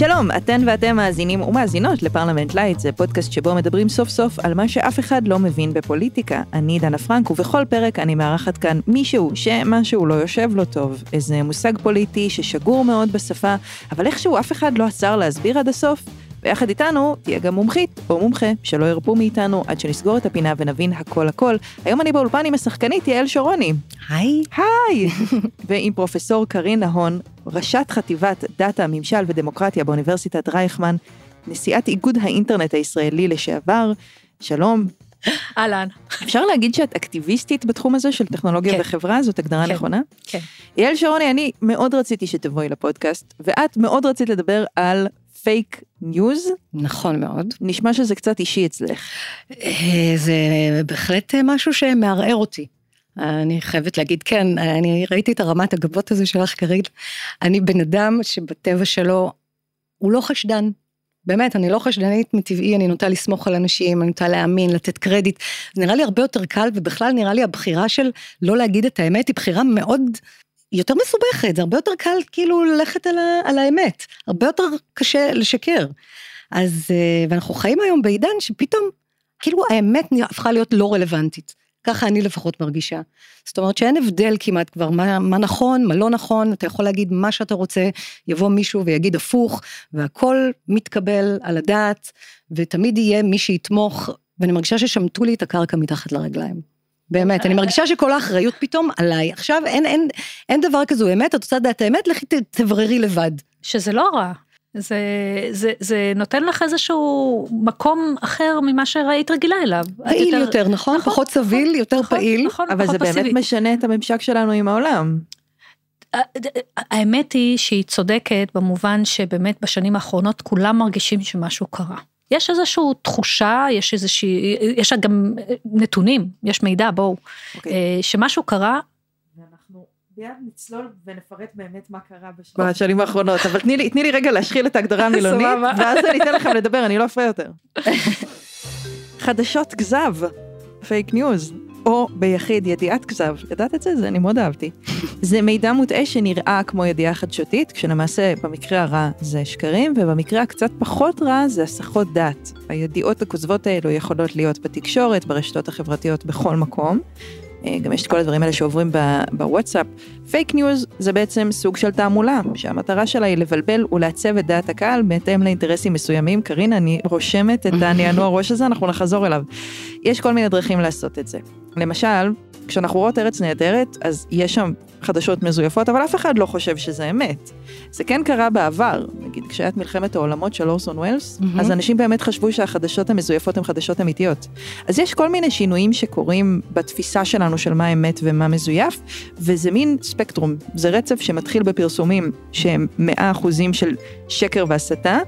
שלום, אתן ואתם מאזינים ומאזינות לפרלמנט לייט, זה פודקאסט שבו מדברים סוף סוף על מה שאף אחד לא מבין בפוליטיקה. אני דנה פרנק, ובכל פרק אני מארחת כאן מישהו שמשהו לא יושב לו טוב. איזה מושג פוליטי ששגור מאוד בשפה, אבל איכשהו אף אחד לא עצר להסביר עד הסוף. ויחד איתנו תהיה גם מומחית או מומחה שלא ירפו מאיתנו עד שנסגור את הפינה ונבין הכל הכל. היום אני באולפן עם השחקנית יעל שרוני. היי. היי! ועם פרופסור קרין נהון, ראשת חטיבת דאטה, ממשל ודמוקרטיה באוניברסיטת רייכמן, נשיאת איגוד האינטרנט הישראלי לשעבר. שלום. אהלן. אפשר להגיד שאת אקטיביסטית בתחום הזה של טכנולוגיה כן. וחברה, זאת הגדרה כן. נכונה? כן. יעל שרוני, אני מאוד רציתי שתבואי לפודקאסט, ואת מאוד רצית לדבר על פייק ניוז, נכון מאוד. נשמע שזה קצת אישי אצלך. אה, זה בהחלט אה, משהו שמערער אותי. אני חייבת להגיד, כן, אני ראיתי את הרמת הגבות הזו שלך, קרין. אני בן אדם שבטבע שלו, הוא לא חשדן. באמת, אני לא חשדנית מטבעי, אני נוטה לסמוך על אנשים, אני נוטה להאמין, לתת קרדיט. זה נראה לי הרבה יותר קל, ובכלל נראה לי הבחירה של לא להגיד את האמת היא בחירה מאוד יותר מסובכת, זה הרבה יותר קל כאילו ללכת על, ה, על האמת, הרבה יותר קשה לשקר. אז, אה, ואנחנו חיים היום בעידן שפתאום, כאילו האמת הפכה להיות לא רלוונטית. ככה אני לפחות מרגישה. זאת אומרת שאין הבדל כמעט כבר מה, מה נכון, מה לא נכון, אתה יכול להגיד מה שאתה רוצה, יבוא מישהו ויגיד הפוך, והכל מתקבל על הדעת, ותמיד יהיה מי שיתמוך, ואני מרגישה ששמטו לי את הקרקע מתחת לרגליים. באמת, אני מרגישה שכל האחריות פתאום עליי. עכשיו אין, אין, אין דבר כזו אמת, את רוצה לדעת האמת, לכי תבררי לבד. שזה לא רע. זה, זה, זה נותן לך איזשהו מקום אחר ממה שהיית רגילה אליו. פעיל יותר, נכון? נכון, פחות סביל, יותר נכון, פעיל. נכון, אבל זה באמת פסיבי. משנה את הממשק שלנו עם העולם. האמת היא שהיא צודקת במובן שבאמת בשנים האחרונות כולם מרגישים שמשהו קרה. יש איזושהי תחושה, יש איזושהי, יש גם נתונים, יש מידע, בואו, אוקיי. אה, שמשהו קרה, ואנחנו מיד נצלול ונפרט באמת מה קרה בשנים האחרונות, אבל תני לי, תני לי רגע להשחיל את ההגדרה המילונית. ואז אני אתן לכם לדבר, אני לא אפריע יותר. חדשות כזב, פייק ניוז, או ביחיד ידיעת כזב, ידעת את זה? זה אני מאוד אהבתי. זה מידע מוטעה שנראה כמו ידיעה חדשותית, כשלמעשה במקרה הרע זה שקרים, ובמקרה הקצת פחות רע זה הסחות דעת. הידיעות הכוזבות האלו יכולות להיות בתקשורת, ברשתות החברתיות, בכל מקום. אה, גם יש את כל הדברים האלה שעוברים בוואטסאפ. פייק ניוז זה בעצם סוג של תעמולה, שהמטרה שלה היא לבלבל ולעצב את דעת הקהל בהתאם לאינטרסים מסוימים. קרין, אני רושמת את הנענוע ראש הזה, אנחנו נחזור אליו. יש כל מיני דרכים לעשות את זה. למשל, כשאנחנו רואות ארץ נהדרת, אז יש שם חדשות מזויפות, אבל אף אחד לא חושב שזה אמת. זה כן קרה בעבר, נגיד כשהייתה מלחמת העולמות של אורסון ווילס, מהמם. אז אנשים באמת חשבו שהחדשות המזויפות הן חדשות אמיתיות. אז יש כל מיני שינויים שקורים בתפיסה שלנו של מה אמת ומה מזויף, וזה מין ספקטרום, זה רצף שמתחיל בפרסומים שהם 100% של שקר והסתה,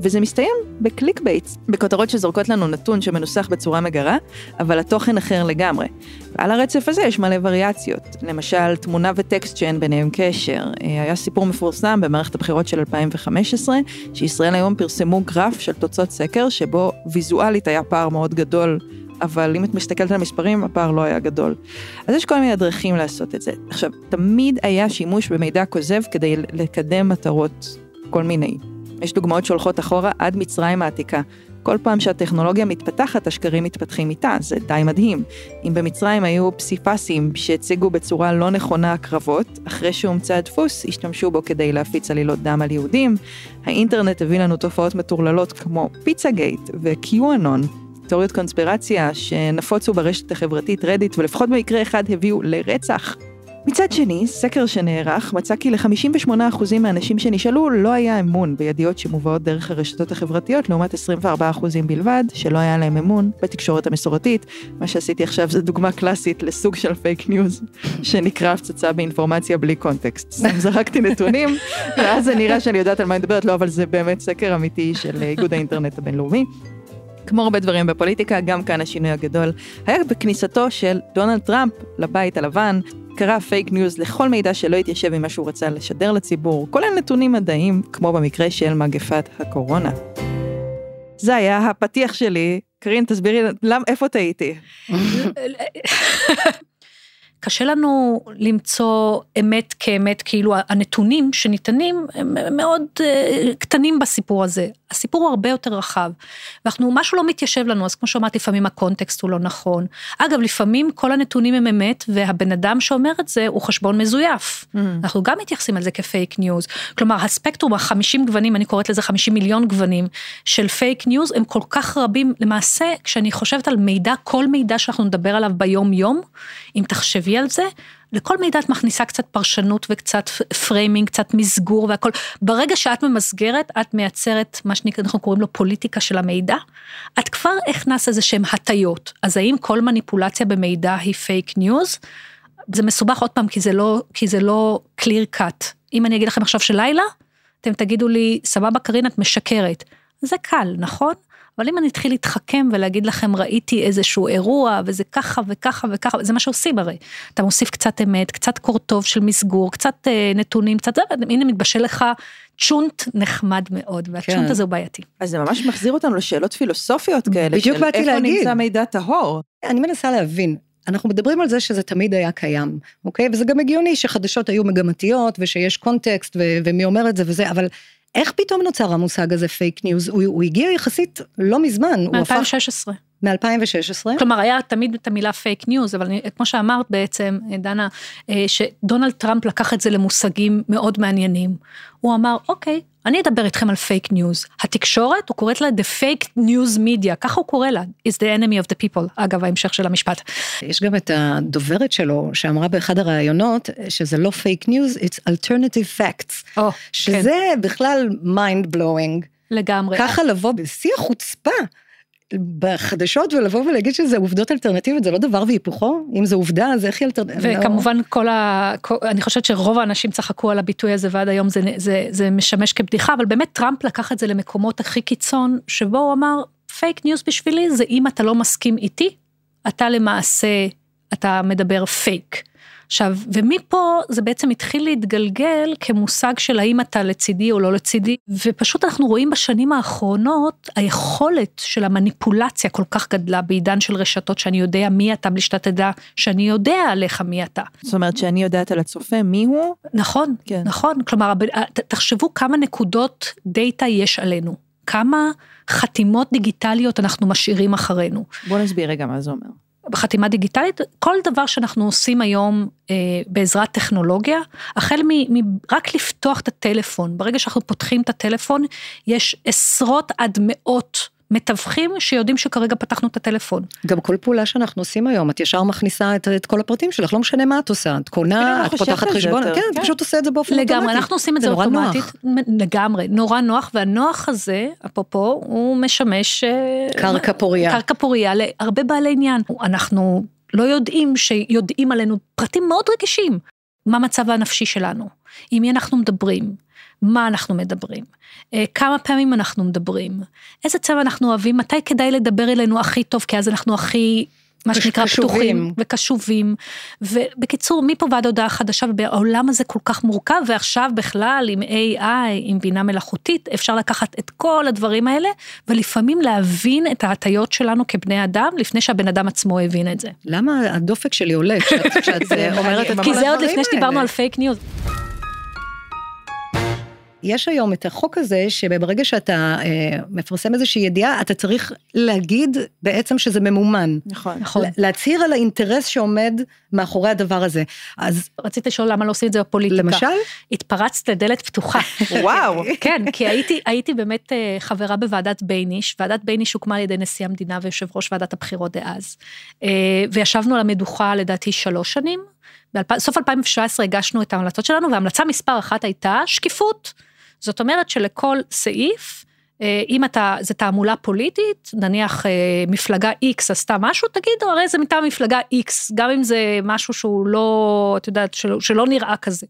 וזה מסתיים בקליק בייטס, בכותרות שזורקות לנו נתון שמנוסח בצורה מגרה, אבל התוכן אחר לגמרי. על הרצף הזה יש מלא וריאציות, למשל תמונה וטקסט שאין ביניהם קשר. אה, היה סיפור מפורסם במערכת הבחירות של 2015, שישראל היום פרסמו גרף של תוצאות סקר, שבו ויזואלית היה פער מאוד גדול, אבל אם את מסתכלת על המספרים, הפער לא היה גדול. אז יש כל מיני דרכים לעשות את זה. עכשיו, תמיד היה שימוש במידע כוזב כדי לקדם מטרות כל מיני. יש דוגמאות שהולכות אחורה עד מצרים העתיקה. כל פעם שהטכנולוגיה מתפתחת, השקרים מתפתחים איתה, זה די מדהים. אם במצרים היו פסיפסים שהציגו בצורה לא נכונה הקרבות, אחרי שהומצא הדפוס, השתמשו בו כדי להפיץ עלילות דם על יהודים. האינטרנט הביא לנו תופעות מטורללות כמו פיצה גייט וקיואנון, תיאוריות קונספירציה שנפוצו ברשת החברתית רדיט, ולפחות במקרה אחד הביאו לרצח. מצד שני, סקר שנערך מצא כי ל-58% מהאנשים שנשאלו לא היה אמון בידיעות שמובאות דרך הרשתות החברתיות, לעומת 24% בלבד שלא היה להם אמון בתקשורת המסורתית. מה שעשיתי עכשיו זה דוגמה קלאסית לסוג של פייק ניוז, שנקרא הפצצה באינפורמציה בלי קונטקסט. סתם זרקתי נתונים, ואז זה נראה שאני יודעת על מה אני מדברת, לא, אבל זה באמת סקר אמיתי של איגוד האינטרנט הבינלאומי. כמו הרבה דברים בפוליטיקה, גם כאן השינוי הגדול היה בכניסתו של דונלד טראמפ לבית הלבן, קרא פייק ניוז לכל מידע שלא התיישב עם מה שהוא רצה לשדר לציבור, כולל נתונים מדעיים, כמו במקרה של מגפת הקורונה. זה היה הפתיח שלי. קרין, תסבירי למ, איפה טעיתי. קשה לנו למצוא אמת כאמת, כאילו הנתונים שניתנים הם מאוד uh, קטנים בסיפור הזה. הסיפור הוא הרבה יותר רחב. ואנחנו, משהו לא מתיישב לנו, אז כמו שאמרתי, לפעמים הקונטקסט הוא לא נכון. אגב, לפעמים כל הנתונים הם אמת, והבן אדם שאומר את זה הוא חשבון מזויף. Mm. אנחנו גם מתייחסים על זה כפייק ניוז. כלומר, הספקטרום, ה-50 גוונים, אני קוראת לזה 50 מיליון גוונים, של פייק ניוז, הם כל כך רבים. למעשה, כשאני חושבת על מידע, כל מידע שאנחנו נדבר עליו ביום-יום, אם תחשבי על זה, לכל מידע את מכניסה קצת פרשנות וקצת framing, קצת מסגור והכל. ברגע שאת ממסגרת, את מייצרת מה שאנחנו קוראים לו פוליטיקה של המידע, את כבר הכנסת איזה שהם הטיות. אז האם כל מניפולציה במידע היא פייק ניוז? זה מסובך עוד פעם, כי זה לא, כי זה לא clear cut. אם אני אגיד לכם עכשיו שלילה, אתם תגידו לי, סבבה קרין, את משקרת. זה קל, נכון? אבל אם אני אתחיל להתחכם ולהגיד לכם ראיתי איזשהו אירוע וזה ככה וככה וככה, זה מה שעושים הרי. אתה מוסיף קצת אמת, קצת קורטוב של מסגור, קצת אה, נתונים, קצת זה, והנה מתבשל לך צ'ונט נחמד מאוד, והצ'ונט כן. הזה הוא בעייתי. אז זה ממש מחזיר אותנו לשאלות פילוסופיות כאלה, בדיוק באתי להגיד. איפה נמצא מידע טהור. אני מנסה להבין, אנחנו מדברים על זה שזה תמיד היה קיים, אוקיי? וזה גם הגיוני שחדשות היו מגמתיות ושיש קונטקסט ו- ומי אומר את זה וזה, אבל איך פתאום נוצר המושג הזה פייק ניוז? הוא, הוא הגיע יחסית לא מזמן. מ-2016. מ-2016? כלומר, היה תמיד את המילה פייק ניוז, אבל אני, כמו שאמרת בעצם, דנה, אה, שדונלד טראמפ לקח את זה למושגים מאוד מעניינים. הוא אמר, אוקיי, אני אדבר איתכם על פייק ניוז. התקשורת, הוא קוראת לה The Fake News Media, ככה הוא קורא לה, is the enemy of the people, אגב ההמשך של המשפט. יש גם את הדוברת שלו, שאמרה באחד הראיונות, שזה לא פייק ניוז, it's alternative facts. Oh, שזה כן. בכלל mind blowing. לגמרי. ככה לבוא בשיא החוצפה. בחדשות ולבוא ולהגיד שזה עובדות אלטרנטיביות זה לא דבר והיפוכו אם זה עובדה אז איך היא אלטרנטיבית. וכמובן כל ה... אני חושבת שרוב האנשים צחקו על הביטוי הזה ועד היום זה, זה, זה משמש כבדיחה אבל באמת טראמפ לקח את זה למקומות הכי קיצון שבו הוא אמר פייק ניוז בשבילי זה אם אתה לא מסכים איתי אתה למעשה אתה מדבר פייק. עכשיו, ומפה זה בעצם התחיל להתגלגל כמושג של האם אתה לצידי או לא לצידי, ופשוט אנחנו רואים בשנים האחרונות, היכולת של המניפולציה כל כך גדלה בעידן של רשתות שאני יודע מי אתה בלי שאתה תדע שאני יודע עליך מי אתה. זאת אומרת שאני יודעת על הצופה מי הוא? נכון, כן. נכון, כלומר, תחשבו כמה נקודות דאטה יש עלינו. כמה חתימות דיגיטליות אנחנו משאירים אחרינו. בוא נסביר רגע מה זה אומר. בחתימה דיגיטלית, כל דבר שאנחנו עושים היום אה, בעזרת טכנולוגיה, החל מ, מ... רק לפתוח את הטלפון, ברגע שאנחנו פותחים את הטלפון, יש עשרות עד מאות מתווכים שיודעים שכרגע פתחנו את הטלפון. גם כל פעולה שאנחנו עושים היום, את ישר מכניסה את, את כל הפרטים שלך, לא משנה מה את עושה, את קונה, את פותחת חשבון, כן, כן, את פשוט עושה את זה באופן לגמרי, אוטומטי. אנחנו עושים את זה, זה אוטומטית, נוח. לגמרי, נורא נוח, והנוח הזה, אפרופו, הוא משמש... אה, קרקע פוריה. קרקע פוריה להרבה בעלי עניין. אנחנו לא יודעים שיודעים עלינו פרטים מאוד רגישים. מה מצב הנפשי שלנו, עם מי אנחנו מדברים, מה אנחנו מדברים, אה, כמה פעמים אנחנו מדברים, איזה צבע אנחנו אוהבים, מתי כדאי לדבר אלינו הכי טוב, כי אז אנחנו הכי מה שנקרא קשובים. פתוחים וקשובים. ובקיצור, מפה ועד הודעה חדשה, והעולם הזה כל כך מורכב, ועכשיו בכלל עם AI, עם בינה מלאכותית, אפשר לקחת את כל הדברים האלה, ולפעמים להבין את ההטיות שלנו כבני אדם, לפני שהבן אדם עצמו הבין את זה. למה הדופק שלי עולה כשאת אומרת את כל הדברים האלה? כי זה עוד לפני שדיברנו על פייק ניוז. יש היום את החוק הזה שברגע שאתה אה, מפרסם איזושהי ידיעה אתה צריך להגיד בעצם שזה ממומן. נכון. נכון. להצהיר על האינטרס שעומד מאחורי הדבר הזה. אז רציתי לשאול למה לא עושים את זה בפוליטיקה. למשל? התפרצת לדלת פתוחה. וואו. כן, כי הייתי, הייתי באמת אה, חברה בוועדת בייניש, ועדת בייניש הוקמה על ידי נשיא המדינה ויושב ראש ועדת הבחירות דאז. אה, וישבנו על המדוכה לדעתי שלוש שנים. בסוף 2017 הגשנו את ההמלצות שלנו והמלצה מספר אחת הייתה שקיפות. זאת אומרת שלכל סעיף, אה, אם אתה, זה תעמולה פוליטית, נניח אה, מפלגה X עשתה משהו, תגיד, הרי זה מטעם מפלגה X, גם אם זה משהו שהוא לא, את יודעת, שלא, שלא נראה כזה.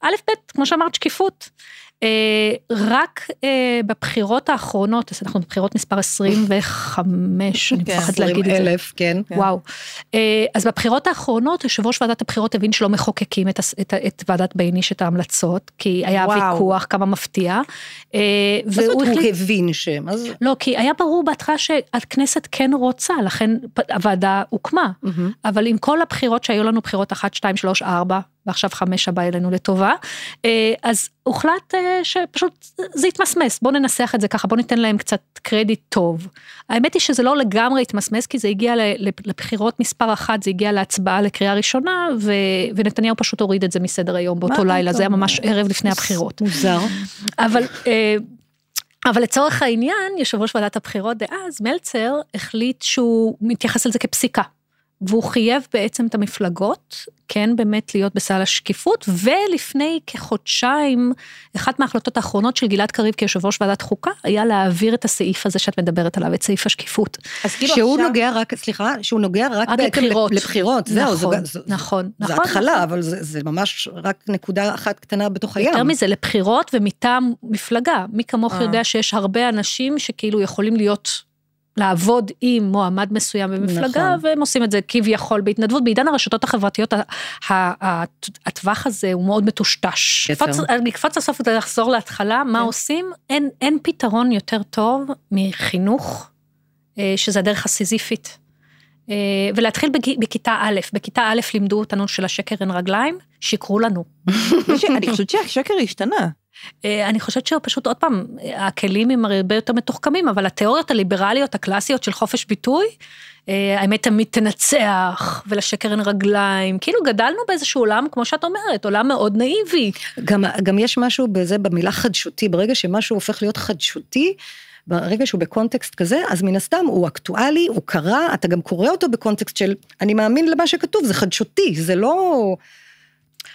א', ב', כמו שאמרת, שקיפות. רק בבחירות האחרונות, אז אנחנו בבחירות מספר 25, אני כן, מפחדת להגיד את זה. 20 אלף, כן. וואו. אז בבחירות האחרונות, יושב ראש ועדת הבחירות הבין שלא מחוקקים את, את, את ועדת בייניש, את ההמלצות, כי היה וואו. ויכוח, כמה מפתיע. אה, מה זאת אומרת הוא הבין ש... זה? לא, כי היה ברור בהתחלה שהכנסת כן רוצה, לכן הוועדה הוקמה. אבל עם כל הבחירות שהיו לנו, בחירות 1, 2, 3, 4, ועכשיו 5 הבא אלינו לטובה, אה, אז הוחלט אה, שפשוט זה התמסמס, בואו ננסח את זה ככה, בואו ניתן להם קצת קרדיט טוב. האמת היא שזה לא לגמרי התמסמס, כי זה הגיע לבחירות מספר אחת, זה הגיע להצבעה לקריאה ראשונה, ו- ונתניהו פשוט הוריד את זה מסדר היום באותו לילה, זה היה? ממש ערב לפני הבחירות. מוזר. אבל, אה, אבל לצורך העניין, יושב ראש ועדת הבחירות דאז, מלצר, החליט שהוא מתייחס לזה כפסיקה. והוא חייב בעצם את המפלגות, כן באמת להיות בסל השקיפות, ולפני כחודשיים, אחת מההחלטות האחרונות של גלעד קריב כיושב ראש ועדת חוקה, היה להעביר את הסעיף הזה שאת מדברת עליו, את סעיף השקיפות. אז כאילו שהוא עכשיו- נוגע רק, סליחה, שהוא נוגע רק עד לבחירות. לבחירות, זהו, זו- נכון, זו- נכון, זה נכון, התחלה, נכון. אבל זה זה ממש רק נקודה אחת קטנה בתוך הים. יותר מזה, לבחירות ומטעם מפלגה. מי כמוך אה. יודע שיש הרבה אנשים שכאילו יכולים להיות, לעבוד עם מועמד מסוים במפלגה, נכון. והם עושים את זה כביכול בהתנדבות. בעידן הרשתות החברתיות, הטווח הזה הוא מאוד מטושטש. קפוץ- אני אקפוץ לסוף ולחזור להתחלה, מה כן. עושים? אין, אין פתרון יותר טוב מחינוך, אה, שזה הדרך הסיזיפית. אה, ולהתחיל בג- בכיתה א', בכיתה א' לימדו אותנו שלשקר אין רגליים, שיקרו לנו. אני חושבת שהשקר השתנה. אה, אני חושבת שהוא פשוט עוד פעם, הכלים הם הרבה יותר מתוחכמים, אבל התיאוריות הליברליות הקלאסיות של חופש ביטוי, אה, האמת תמיד תנצח, ולשקר אין רגליים, כאילו גדלנו באיזשהו עולם, כמו שאת אומרת, עולם מאוד נאיבי. גם, גם יש משהו בזה במילה חדשותי, ברגע שמשהו הופך להיות חדשותי, ברגע שהוא בקונטקסט כזה, אז מן הסתם הוא אקטואלי, הוא קרה, אתה גם קורא אותו בקונטקסט של אני מאמין למה שכתוב, זה חדשותי, זה לא...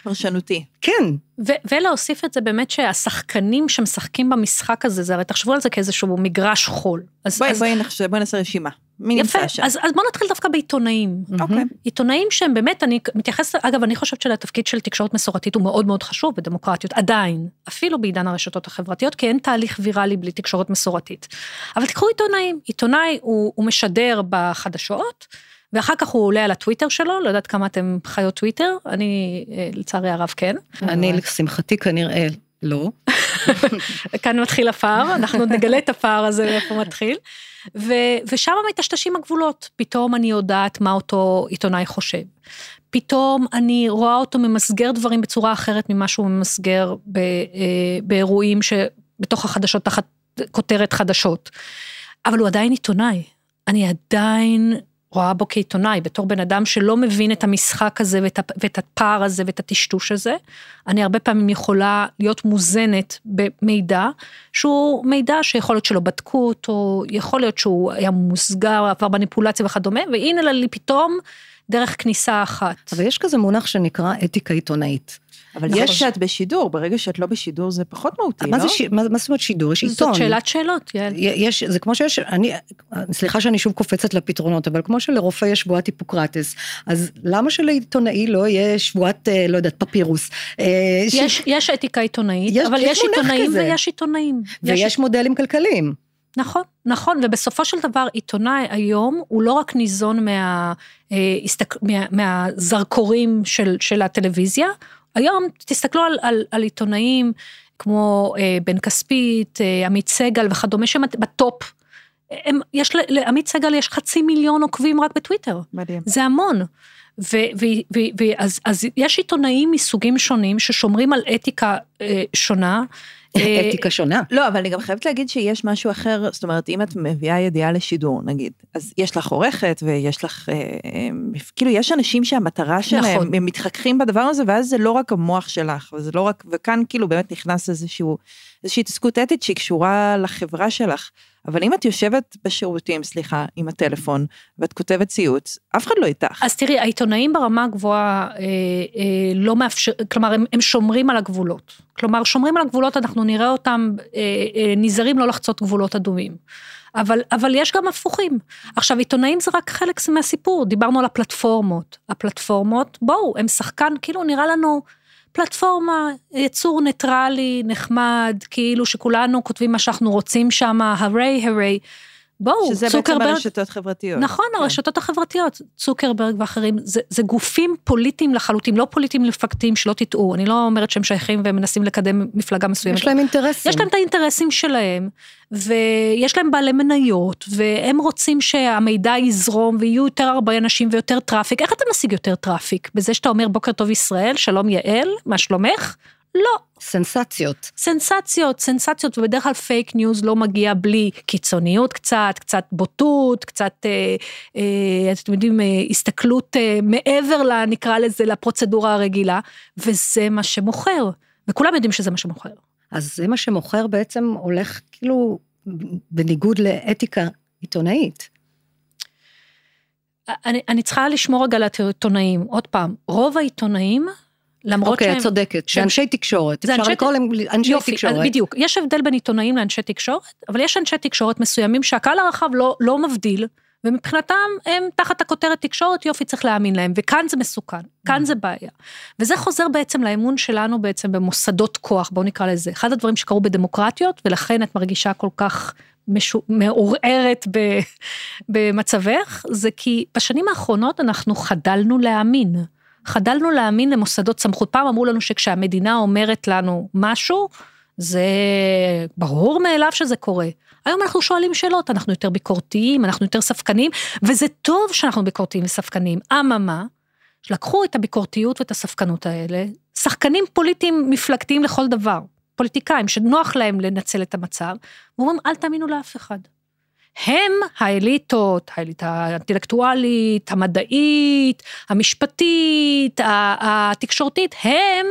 פרשנותי. כן, ו- ולהוסיף את זה באמת שהשחקנים שמשחקים במשחק הזה, זה הרי תחשבו על זה כאיזשהו מגרש חול. אז, בואי אז, בואי נחשב, בואי נעשה רשימה. מי יפה, נמצא שם? אז, אז בואו נתחיל דווקא בעיתונאים. אוקיי. עיתונאים שהם באמת, אני מתייחסת, אגב, אני חושבת שלתפקיד של תקשורת מסורתית הוא מאוד מאוד חשוב בדמוקרטיות, עדיין, אפילו בעידן הרשתות החברתיות, כי אין תהליך ויראלי בלי תקשורת מסורתית. אבל תיקחו עיתונאים, עיתונאי הוא, הוא משדר בחדשות, ואחר כך הוא עולה על הטוויטר שלו, לא יודעת כמה אתם חיות טוויטר, אני אה, לצערי הרב כן. אני לשמחתי כנראה לא. כאן מתחיל הפער, אנחנו עוד נגלה את הפער הזה ואיפה הוא מתחיל. ו, ושם מטשטשים הגבולות, פתאום אני יודעת מה אותו עיתונאי חושב. פתאום אני רואה אותו ממסגר דברים בצורה אחרת ממה שהוא ממסגר ב, אה, באירועים שבתוך החדשות תחת כותרת חדשות. אבל הוא עדיין עיתונאי. אני עדיין רואה בו כעיתונאי, בתור בן אדם שלא מבין את המשחק הזה ואת, ואת הפער הזה ואת הטשטוש הזה. אני הרבה פעמים יכולה להיות מוזנת במידע, שהוא מידע שיכול להיות שלא בדקו אותו, יכול להיות שהוא היה מוסגר, עבר מניפולציה וכדומה, והנה לי פתאום דרך כניסה אחת. אבל יש כזה מונח שנקרא אתיקה עיתונאית. אבל נכון. יש שאת בשידור, ברגע שאת לא בשידור זה פחות מהותי, לא? מה זה ש- מה מה זאת אומרת שידור? יש עיתון. זאת שאלת שאלות, יעל. יש, זה כמו שיש, אני, סליחה שאני שוב קופצת לפתרונות, אבל כמו שלרופא יש שבועת היפוקרטס, אז למה שלעיתונאי לא יהיה שבועת, אה, לא יודעת, פפירוס? אה, ש- יש, יש אתיקה עיתונאית, יש- אבל יש יש עיתונאים כזה. ויש עיתונאים. יש ויש מודלים כלכליים. נכון, נכון, ובסופו של דבר עיתונאי היום הוא לא רק ניזון מה, אה, הסתק, מה, מהזרקורים של, של הטלוויזיה, היום תסתכלו על, על, על עיתונאים כמו אה, בן כספית, אה, עמית סגל וכדומה שהם בטופ. הם, יש, לעמית סגל יש חצי מיליון עוקבים רק בטוויטר, מדהים. זה המון. ו- ו- ו- ו- אז, אז יש עיתונאים מסוגים שונים ששומרים על אתיקה אה, שונה. אה, אתיקה שונה. לא, אבל אני גם חייבת להגיד שיש משהו אחר, זאת אומרת, אם את מביאה ידיעה לשידור, נגיד, אז יש לך עורכת ויש לך, אה, אה, כאילו, יש אנשים שהמטרה שלהם, נכון. הם מתחככים בדבר הזה, ואז זה לא רק המוח שלך, וזה לא רק, וכאן כאילו באמת נכנס איזשהו, איזושהי התעסקות אתית שהיא קשורה לחברה שלך. אבל אם את יושבת בשירותים, סליחה, עם הטלפון, ואת כותבת ציוץ, אף אחד לא איתך. אז תראי, העיתונאים ברמה הגבוהה אה, אה, לא מאפשר, כלומר, הם, הם שומרים על הגבולות. כלומר, שומרים על הגבולות, אנחנו נראה אותם אה, אה, נזהרים לא לחצות גבולות אדומים. אבל, אבל יש גם הפוכים. עכשיו, עיתונאים זה רק חלק מהסיפור, דיברנו על הפלטפורמות. הפלטפורמות, בואו, הם שחקן, כאילו נראה לנו פלטפורמה, יצור ניטרלי, נחמד, כאילו שכולנו כותבים מה שאנחנו רוצים שם, הרי הרי. בואו, שזה צוקרברג, בעצם הרשתות החברתיות. נכון, כן. הרשתות החברתיות, צוקרברג ואחרים, זה, זה גופים פוליטיים לחלוטין, לא פוליטיים מפלגתיים, שלא תטעו, אני לא אומרת שהם שייכים והם מנסים לקדם מפלגה מסוימת. יש להם אינטרסים. יש להם את האינטרסים שלהם, ויש להם בעלי מניות, והם רוצים שהמידע יזרום ויהיו יותר הרבה אנשים ויותר טראפיק. איך אתה משיג יותר טראפיק? בזה שאתה אומר בוקר טוב ישראל, שלום יעל, מה שלומך? לא. סנסציות. סנסציות, סנסציות, ובדרך כלל פייק ניוז לא מגיע בלי קיצוניות קצת, קצת בוטות, קצת, אה, אה, אתם יודעים, אה, הסתכלות אה, מעבר, לה, נקרא לזה, לפרוצדורה הרגילה, וזה מה שמוכר, וכולם יודעים שזה מה שמוכר. אז זה מה שמוכר בעצם הולך כאילו בניגוד לאתיקה עיתונאית. אני, אני צריכה לשמור רגע על העיתונאים, עוד פעם, רוב העיתונאים, למרות אוקיי, שהם... את צודקת, שהם- שאנשי תקשורת, זה אפשר אנשי- לקרוא להם אנשי יופי, תקשורת. בדיוק, יש הבדל בין עיתונאים לאנשי תקשורת, אבל יש אנשי תקשורת מסוימים שהקהל הרחב לא, לא מבדיל, ומבחינתם הם תחת הכותרת תקשורת, יופי, צריך להאמין להם, וכאן זה מסוכן, כאן זה בעיה. וזה חוזר בעצם לאמון שלנו בעצם במוסדות כוח, בואו נקרא לזה. אחד הדברים שקרו בדמוקרטיות, ולכן את מרגישה כל כך משו, מעורערת ב, במצבך, זה כי בשנים האחרונות אנחנו חדלנו להאמין. חדלנו להאמין למוסדות סמכות. פעם אמרו לנו שכשהמדינה אומרת לנו משהו, זה ברור מאליו שזה קורה. היום אנחנו שואלים שאלות, אנחנו יותר ביקורתיים, אנחנו יותר ספקניים, וזה טוב שאנחנו ביקורתיים וספקניים. אממה, לקחו את הביקורתיות ואת הספקנות האלה, שחקנים פוליטיים מפלגתיים לכל דבר, פוליטיקאים שנוח להם לנצל את המצב, ואומרים אל תאמינו לאף אחד. הם האליטות, האליטה האינטלקטואלית, המדעית, המשפטית, התקשורתית, הם,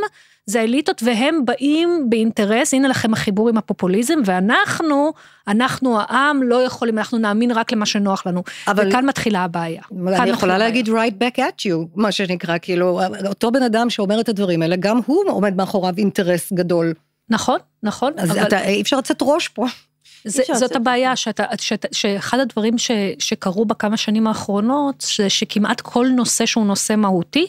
זה האליטות והם באים באינטרס, הנה לכם החיבור עם הפופוליזם, ואנחנו, אנחנו העם לא יכולים, אנחנו נאמין רק למה שנוח לנו. אבל- וכאן מתחילה הבעיה. אני יכולה הבעיה. להגיד right back at you, מה שנקרא, כאילו, אותו בן אדם שאומר את הדברים האלה, גם הוא עומד מאחוריו אינטרס גדול. נכון, נכון, אז אבל אתה, אי אפשר לצאת ראש פה. זה, זאת הבעיה, שאתה, שאתה, שאחד הדברים ש, שקרו בכמה שנים האחרונות, זה שכמעט כל נושא שהוא נושא מהותי,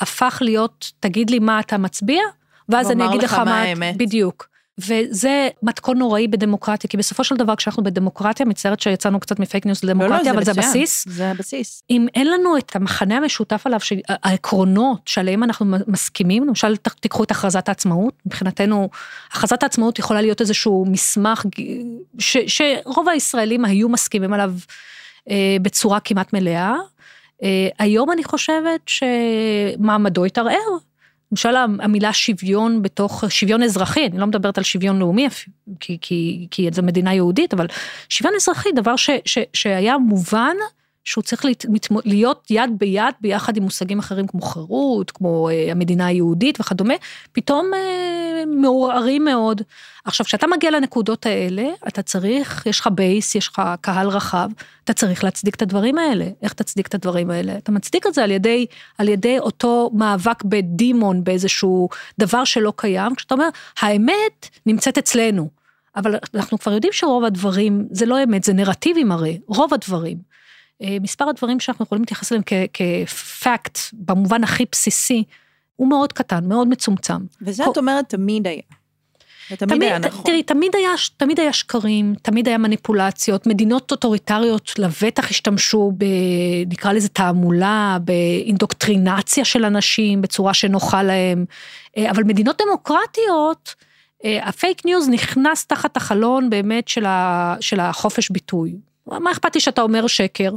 הפך להיות, תגיד לי מה אתה מצביע, ואז אני אגיד לך מה... האמת. בדיוק. וזה מתכון נוראי בדמוקרטיה, כי בסופו של דבר כשאנחנו בדמוקרטיה, מצטערת שיצאנו קצת מפייק ניוז לא, לא, לדמוקרטיה, אבל זה מצוין. הבסיס. זה הבסיס. אם אין לנו את המחנה המשותף עליו, העקרונות שעליהם אנחנו מסכימים, למשל תיקחו את הכרזת העצמאות, מבחינתנו הכרזת העצמאות יכולה להיות איזשהו מסמך ש, שרוב הישראלים היו מסכימים עליו אה, בצורה כמעט מלאה. אה, היום אני חושבת שמעמדו התערער. למשל המילה שוויון בתוך, שוויון אזרחי, אני לא מדברת על שוויון לאומי, כי, כי, כי זו מדינה יהודית, אבל שוויון אזרחי, דבר ש, ש, שהיה מובן שהוא צריך להת- להיות יד ביד ביחד עם מושגים אחרים כמו חירות, כמו אה, המדינה היהודית וכדומה, פתאום אה, מעורערים מאוד. עכשיו, כשאתה מגיע לנקודות האלה, אתה צריך, יש לך בייס, יש לך קהל רחב, אתה צריך להצדיק את הדברים האלה. איך תצדיק את הדברים האלה? אתה מצדיק את זה על ידי, על ידי אותו מאבק בדימון, באיזשהו דבר שלא קיים, כשאתה אומר, האמת נמצאת אצלנו. אבל אנחנו כבר יודעים שרוב הדברים, זה לא אמת, זה נרטיבים הרי, רוב הדברים. אה, מספר הדברים שאנחנו יכולים להתייחס אליהם כפקט, במובן הכי בסיסי, הוא מאוד קטן, מאוד מצומצם. וזה כל- את אומרת תמיד היה. ותמיד היה נכון. תראי, תמיד היה, תמיד היה שקרים, תמיד היה מניפולציות, מדינות אוטוריטריות לבטח השתמשו ב... נקרא לזה תעמולה, באינדוקטרינציה של אנשים, בצורה שנוחה להם, אה, אבל מדינות דמוקרטיות, אה, הפייק ניוז נכנס תחת החלון באמת של, ה... של החופש ביטוי. מה אכפת לי שאתה אומר שקר?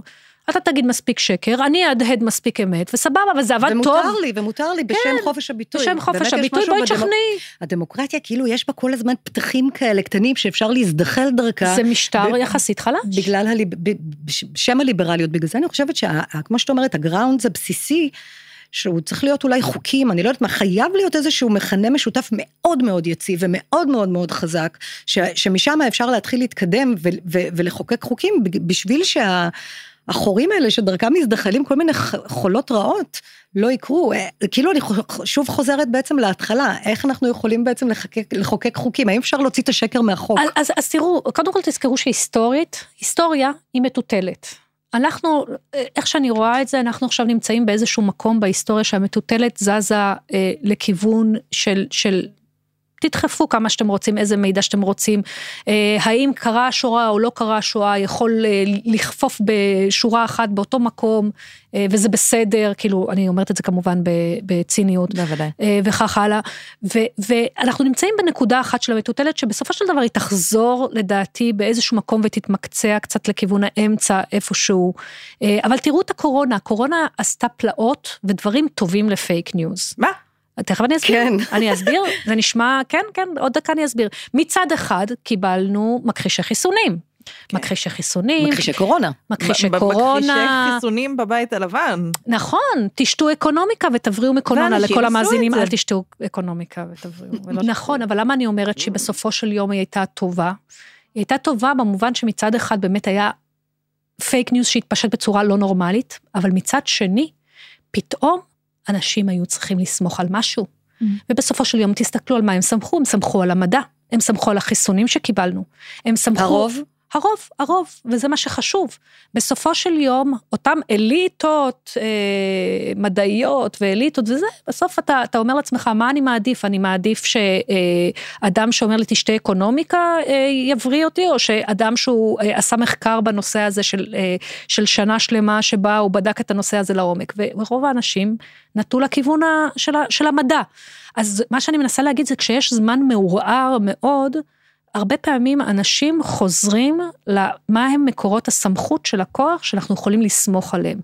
אתה תגיד מספיק שקר, אני אהדהד מספיק אמת, וסבבה, וזה עבד טוב. ומותר לי, ומותר לי, בשם חופש הביטוי. בשם חופש הביטוי, בואי בדמוק- תשכנעי. הדמוקרטיה, כאילו יש בה כל הזמן פתחים כאלה קטנים שאפשר להזדחל דרכה. זה משטר ב- יחסית חלש. בגלל, הליב... בשם הליברליות, בגלל זה אני חושבת שכמו שאת אומרת, ה ground הבסיסי, שהוא צריך להיות אולי חוקים, אני לא יודעת מה, חייב להיות איזשהו מכנה משותף מאוד מאוד יציב ומאוד מאוד מאוד חזק, ש, שמשם אפשר להתחיל להתקדם ו, ו, ולחוקק חוקים בשביל שהחורים האלה שדרכם מזדחלים כל מיני חולות רעות, לא יקרו. אה, כאילו אני שוב חוזרת בעצם להתחלה, איך אנחנו יכולים בעצם לחוקק, לחוקק חוקים, האם אפשר להוציא את השקר מהחוק? אז, אז, אז תראו, קודם כל תזכרו שהיסטורית, היסטוריה היא מטוטלת. אנחנו, איך שאני רואה את זה, אנחנו עכשיו נמצאים באיזשהו מקום בהיסטוריה שהמטוטלת זזה אה, לכיוון של, של תדחפו כמה שאתם רוצים, איזה מידע שאתם רוצים, אה, האם קרה השואה או לא קרה השואה, יכול אה, לכפוף בשורה אחת באותו מקום, אה, וזה בסדר, כאילו, אני אומרת את זה כמובן בציניות, בוודאי. וכך הלאה, ו, ואנחנו נמצאים בנקודה אחת של המטוטלת, שבסופו של דבר היא תחזור, לדעתי, באיזשהו מקום ותתמקצע קצת לכיוון האמצע איפשהו, אבל תראו את הקורונה, הקורונה עשתה פלאות ודברים טובים לפייק ניוז. מה? תכף אני אסביר, כן. אני אסביר, זה נשמע, כן, כן, עוד דקה אני אסביר. מצד אחד קיבלנו מכחישי חיסונים. כן. מכחישי חיסונים. מכחישי קורונה. מכחישי קורונה. מכחישי חיסונים בבית הלבן. נכון, תשתו אקונומיקה ותבריאו מקורונה לכל המאזינים, אל תשתו אקונומיקה ותבריאו. נכון, אבל למה אני אומרת שבסופו של יום היא הייתה טובה? היא הייתה טובה במובן שמצד אחד באמת היה פייק ניוז שהתפשט בצורה לא נורמלית, אבל מצד שני, פתאום אנשים היו צריכים לסמוך על משהו. Mm. ובסופו של יום תסתכלו על מה הם סמכו, הם סמכו על המדע, הם סמכו על החיסונים שקיבלנו, הם סמכו... הרוב? הרוב, הרוב, וזה מה שחשוב. בסופו של יום, אותם אליטות אה, מדעיות ואליטות וזה, בסוף אתה, אתה אומר לעצמך, מה אני מעדיף? אני מעדיף שאדם שאומר לי תשתה אקונומיקה אה, יבריא אותי, או שאדם שהוא אה, עשה מחקר בנושא הזה של, אה, של שנה שלמה שבה הוא בדק את הנושא הזה לעומק, ורוב האנשים נטו לכיוון של, של המדע. אז מה שאני מנסה להגיד זה כשיש זמן מעורער מאוד, הרבה פעמים אנשים חוזרים למה הם מקורות הסמכות של הכוח שאנחנו יכולים לסמוך עליהם.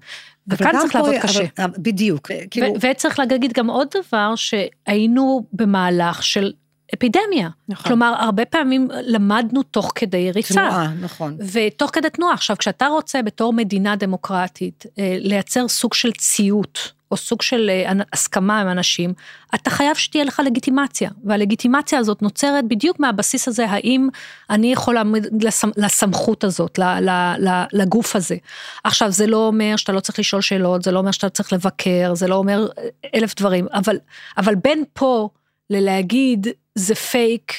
וכאן צריך לעבוד אבל, קשה. אבל, בדיוק. כאילו... וצריך להגיד גם עוד דבר, שהיינו במהלך של אפידמיה. נכון. כלומר, הרבה פעמים למדנו תוך כדי ריצה. תנועה, נכון. ותוך כדי תנועה. עכשיו, כשאתה רוצה בתור מדינה דמוקרטית אה, לייצר סוג של ציות, או סוג של אה, הסכמה עם אנשים, אתה חייב שתהיה לך לגיטימציה, והלגיטימציה הזאת נוצרת בדיוק מהבסיס הזה, האם אני יכול לעמוד לסמכות הזאת, לגוף הזה. עכשיו, זה לא אומר שאתה לא צריך לשאול שאלות, זה לא אומר שאתה צריך לבקר, זה לא אומר אה, אלף דברים, אבל, אבל בין פה ללהגיד זה פייק,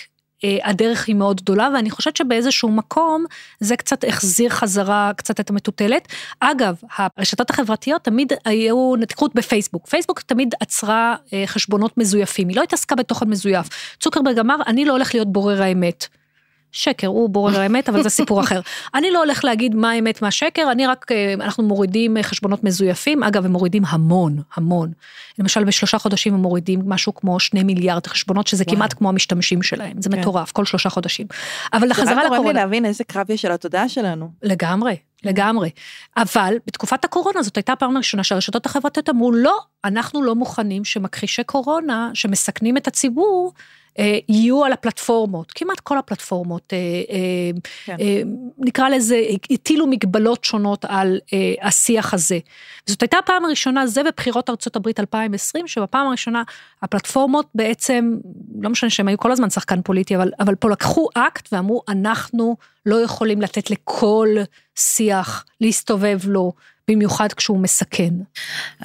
אה, הדרך היא מאוד גדולה, ואני חושבת שבאיזשהו מקום זה קצת החזיר חזרה קצת את המטוטלת. אגב, הרשתות החברתיות תמיד היו, תקחו בפייסבוק, פייסבוק תמיד עצרה אה, חשבונות מזויפים, היא לא התעסקה בתוכן מזויף. צוקרברג אמר, אני לא הולך להיות בורר האמת. שקר, הוא בורר האמת, אבל זה סיפור אחר. אני לא הולך להגיד מה האמת מה שקר, אני רק, אה, אנחנו מורידים אה, חשבונות מזויפים, אגב, הם מורידים המון, המון. למשל, בשלושה חודשים הם מורידים משהו כמו שני מיליארד חשבונות, שזה וואו. כמעט כמו המשתמשים שלהם, זה כן. מטורף, כל שלושה חודשים. אבל לחזרה לקורונה... זה רק גורם לי להבין איזה קרב יש על התודעה שלנו. לגמרי, לגמרי. אבל בתקופת הקורונה זאת הייתה הפעם הראשונה שהרשתות החברתיות אמרו, לא, אנחנו לא מוכנים שמכחישי קורונה, שמסכנים את הציבור, יהיו על הפלטפורמות, כמעט כל הפלטפורמות, אה, אה, כן. נקרא לזה, הטילו מגבלות שונות על השיח הזה. זאת הייתה הפעם הראשונה, זה בבחירות ארצות הברית 2020, שבפעם הראשונה הפלטפורמות בעצם, לא משנה שהם היו כל הזמן שחקן פוליטי, אבל, אבל פה לקחו אקט ואמרו, אנחנו לא יכולים לתת לכל שיח להסתובב לו. במיוחד כשהוא מסכן.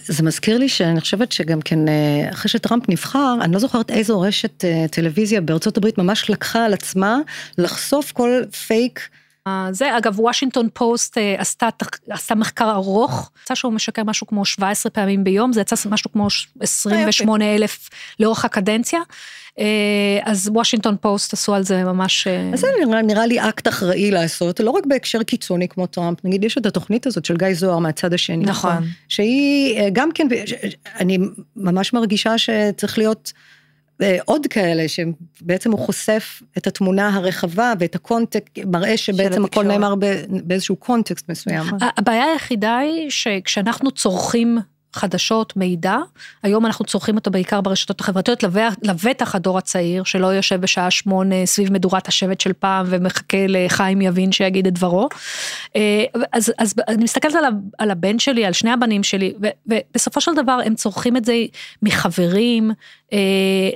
זה מזכיר לי שאני חושבת שגם כן, אה, אחרי שטראמפ נבחר, אני לא זוכרת איזו רשת אה, טלוויזיה בארצות הברית ממש לקחה על עצמה לחשוף כל פייק. זה אגב וושינגטון פוסט אה, עשתה, עשתה מחקר ארוך, יצא שהוא משקר משהו כמו 17 פעמים ביום, זה יצא משהו כמו 28 אלף לאורך הקדנציה. אה, אז וושינגטון פוסט עשו על זה ממש... אה, אז זה נראה, נראה לי אקט אחראי לעשות, לא רק בהקשר קיצוני כמו טראמפ, נגיד יש את התוכנית הזאת של גיא זוהר מהצד השני. נכון. שהיא גם כן, אני ממש מרגישה שצריך להיות... עוד כאלה שבעצם הוא חושף את התמונה הרחבה ואת הקונטקסט, מראה שבעצם הכל נאמר באיזשהו קונטקסט מסוים. הבעיה היחידה היא שכשאנחנו צורכים חדשות, מידע, היום אנחנו צורכים אותו בעיקר ברשתות החברתיות, לבטח הדור הצעיר, שלא יושב בשעה שמונה סביב מדורת השבט של פעם ומחכה לחיים יבין שיגיד את דברו. אה, אז, אז אני מסתכלת על, על הבן שלי, על שני הבנים שלי, ובסופו של דבר הם צורכים את זה מחברים,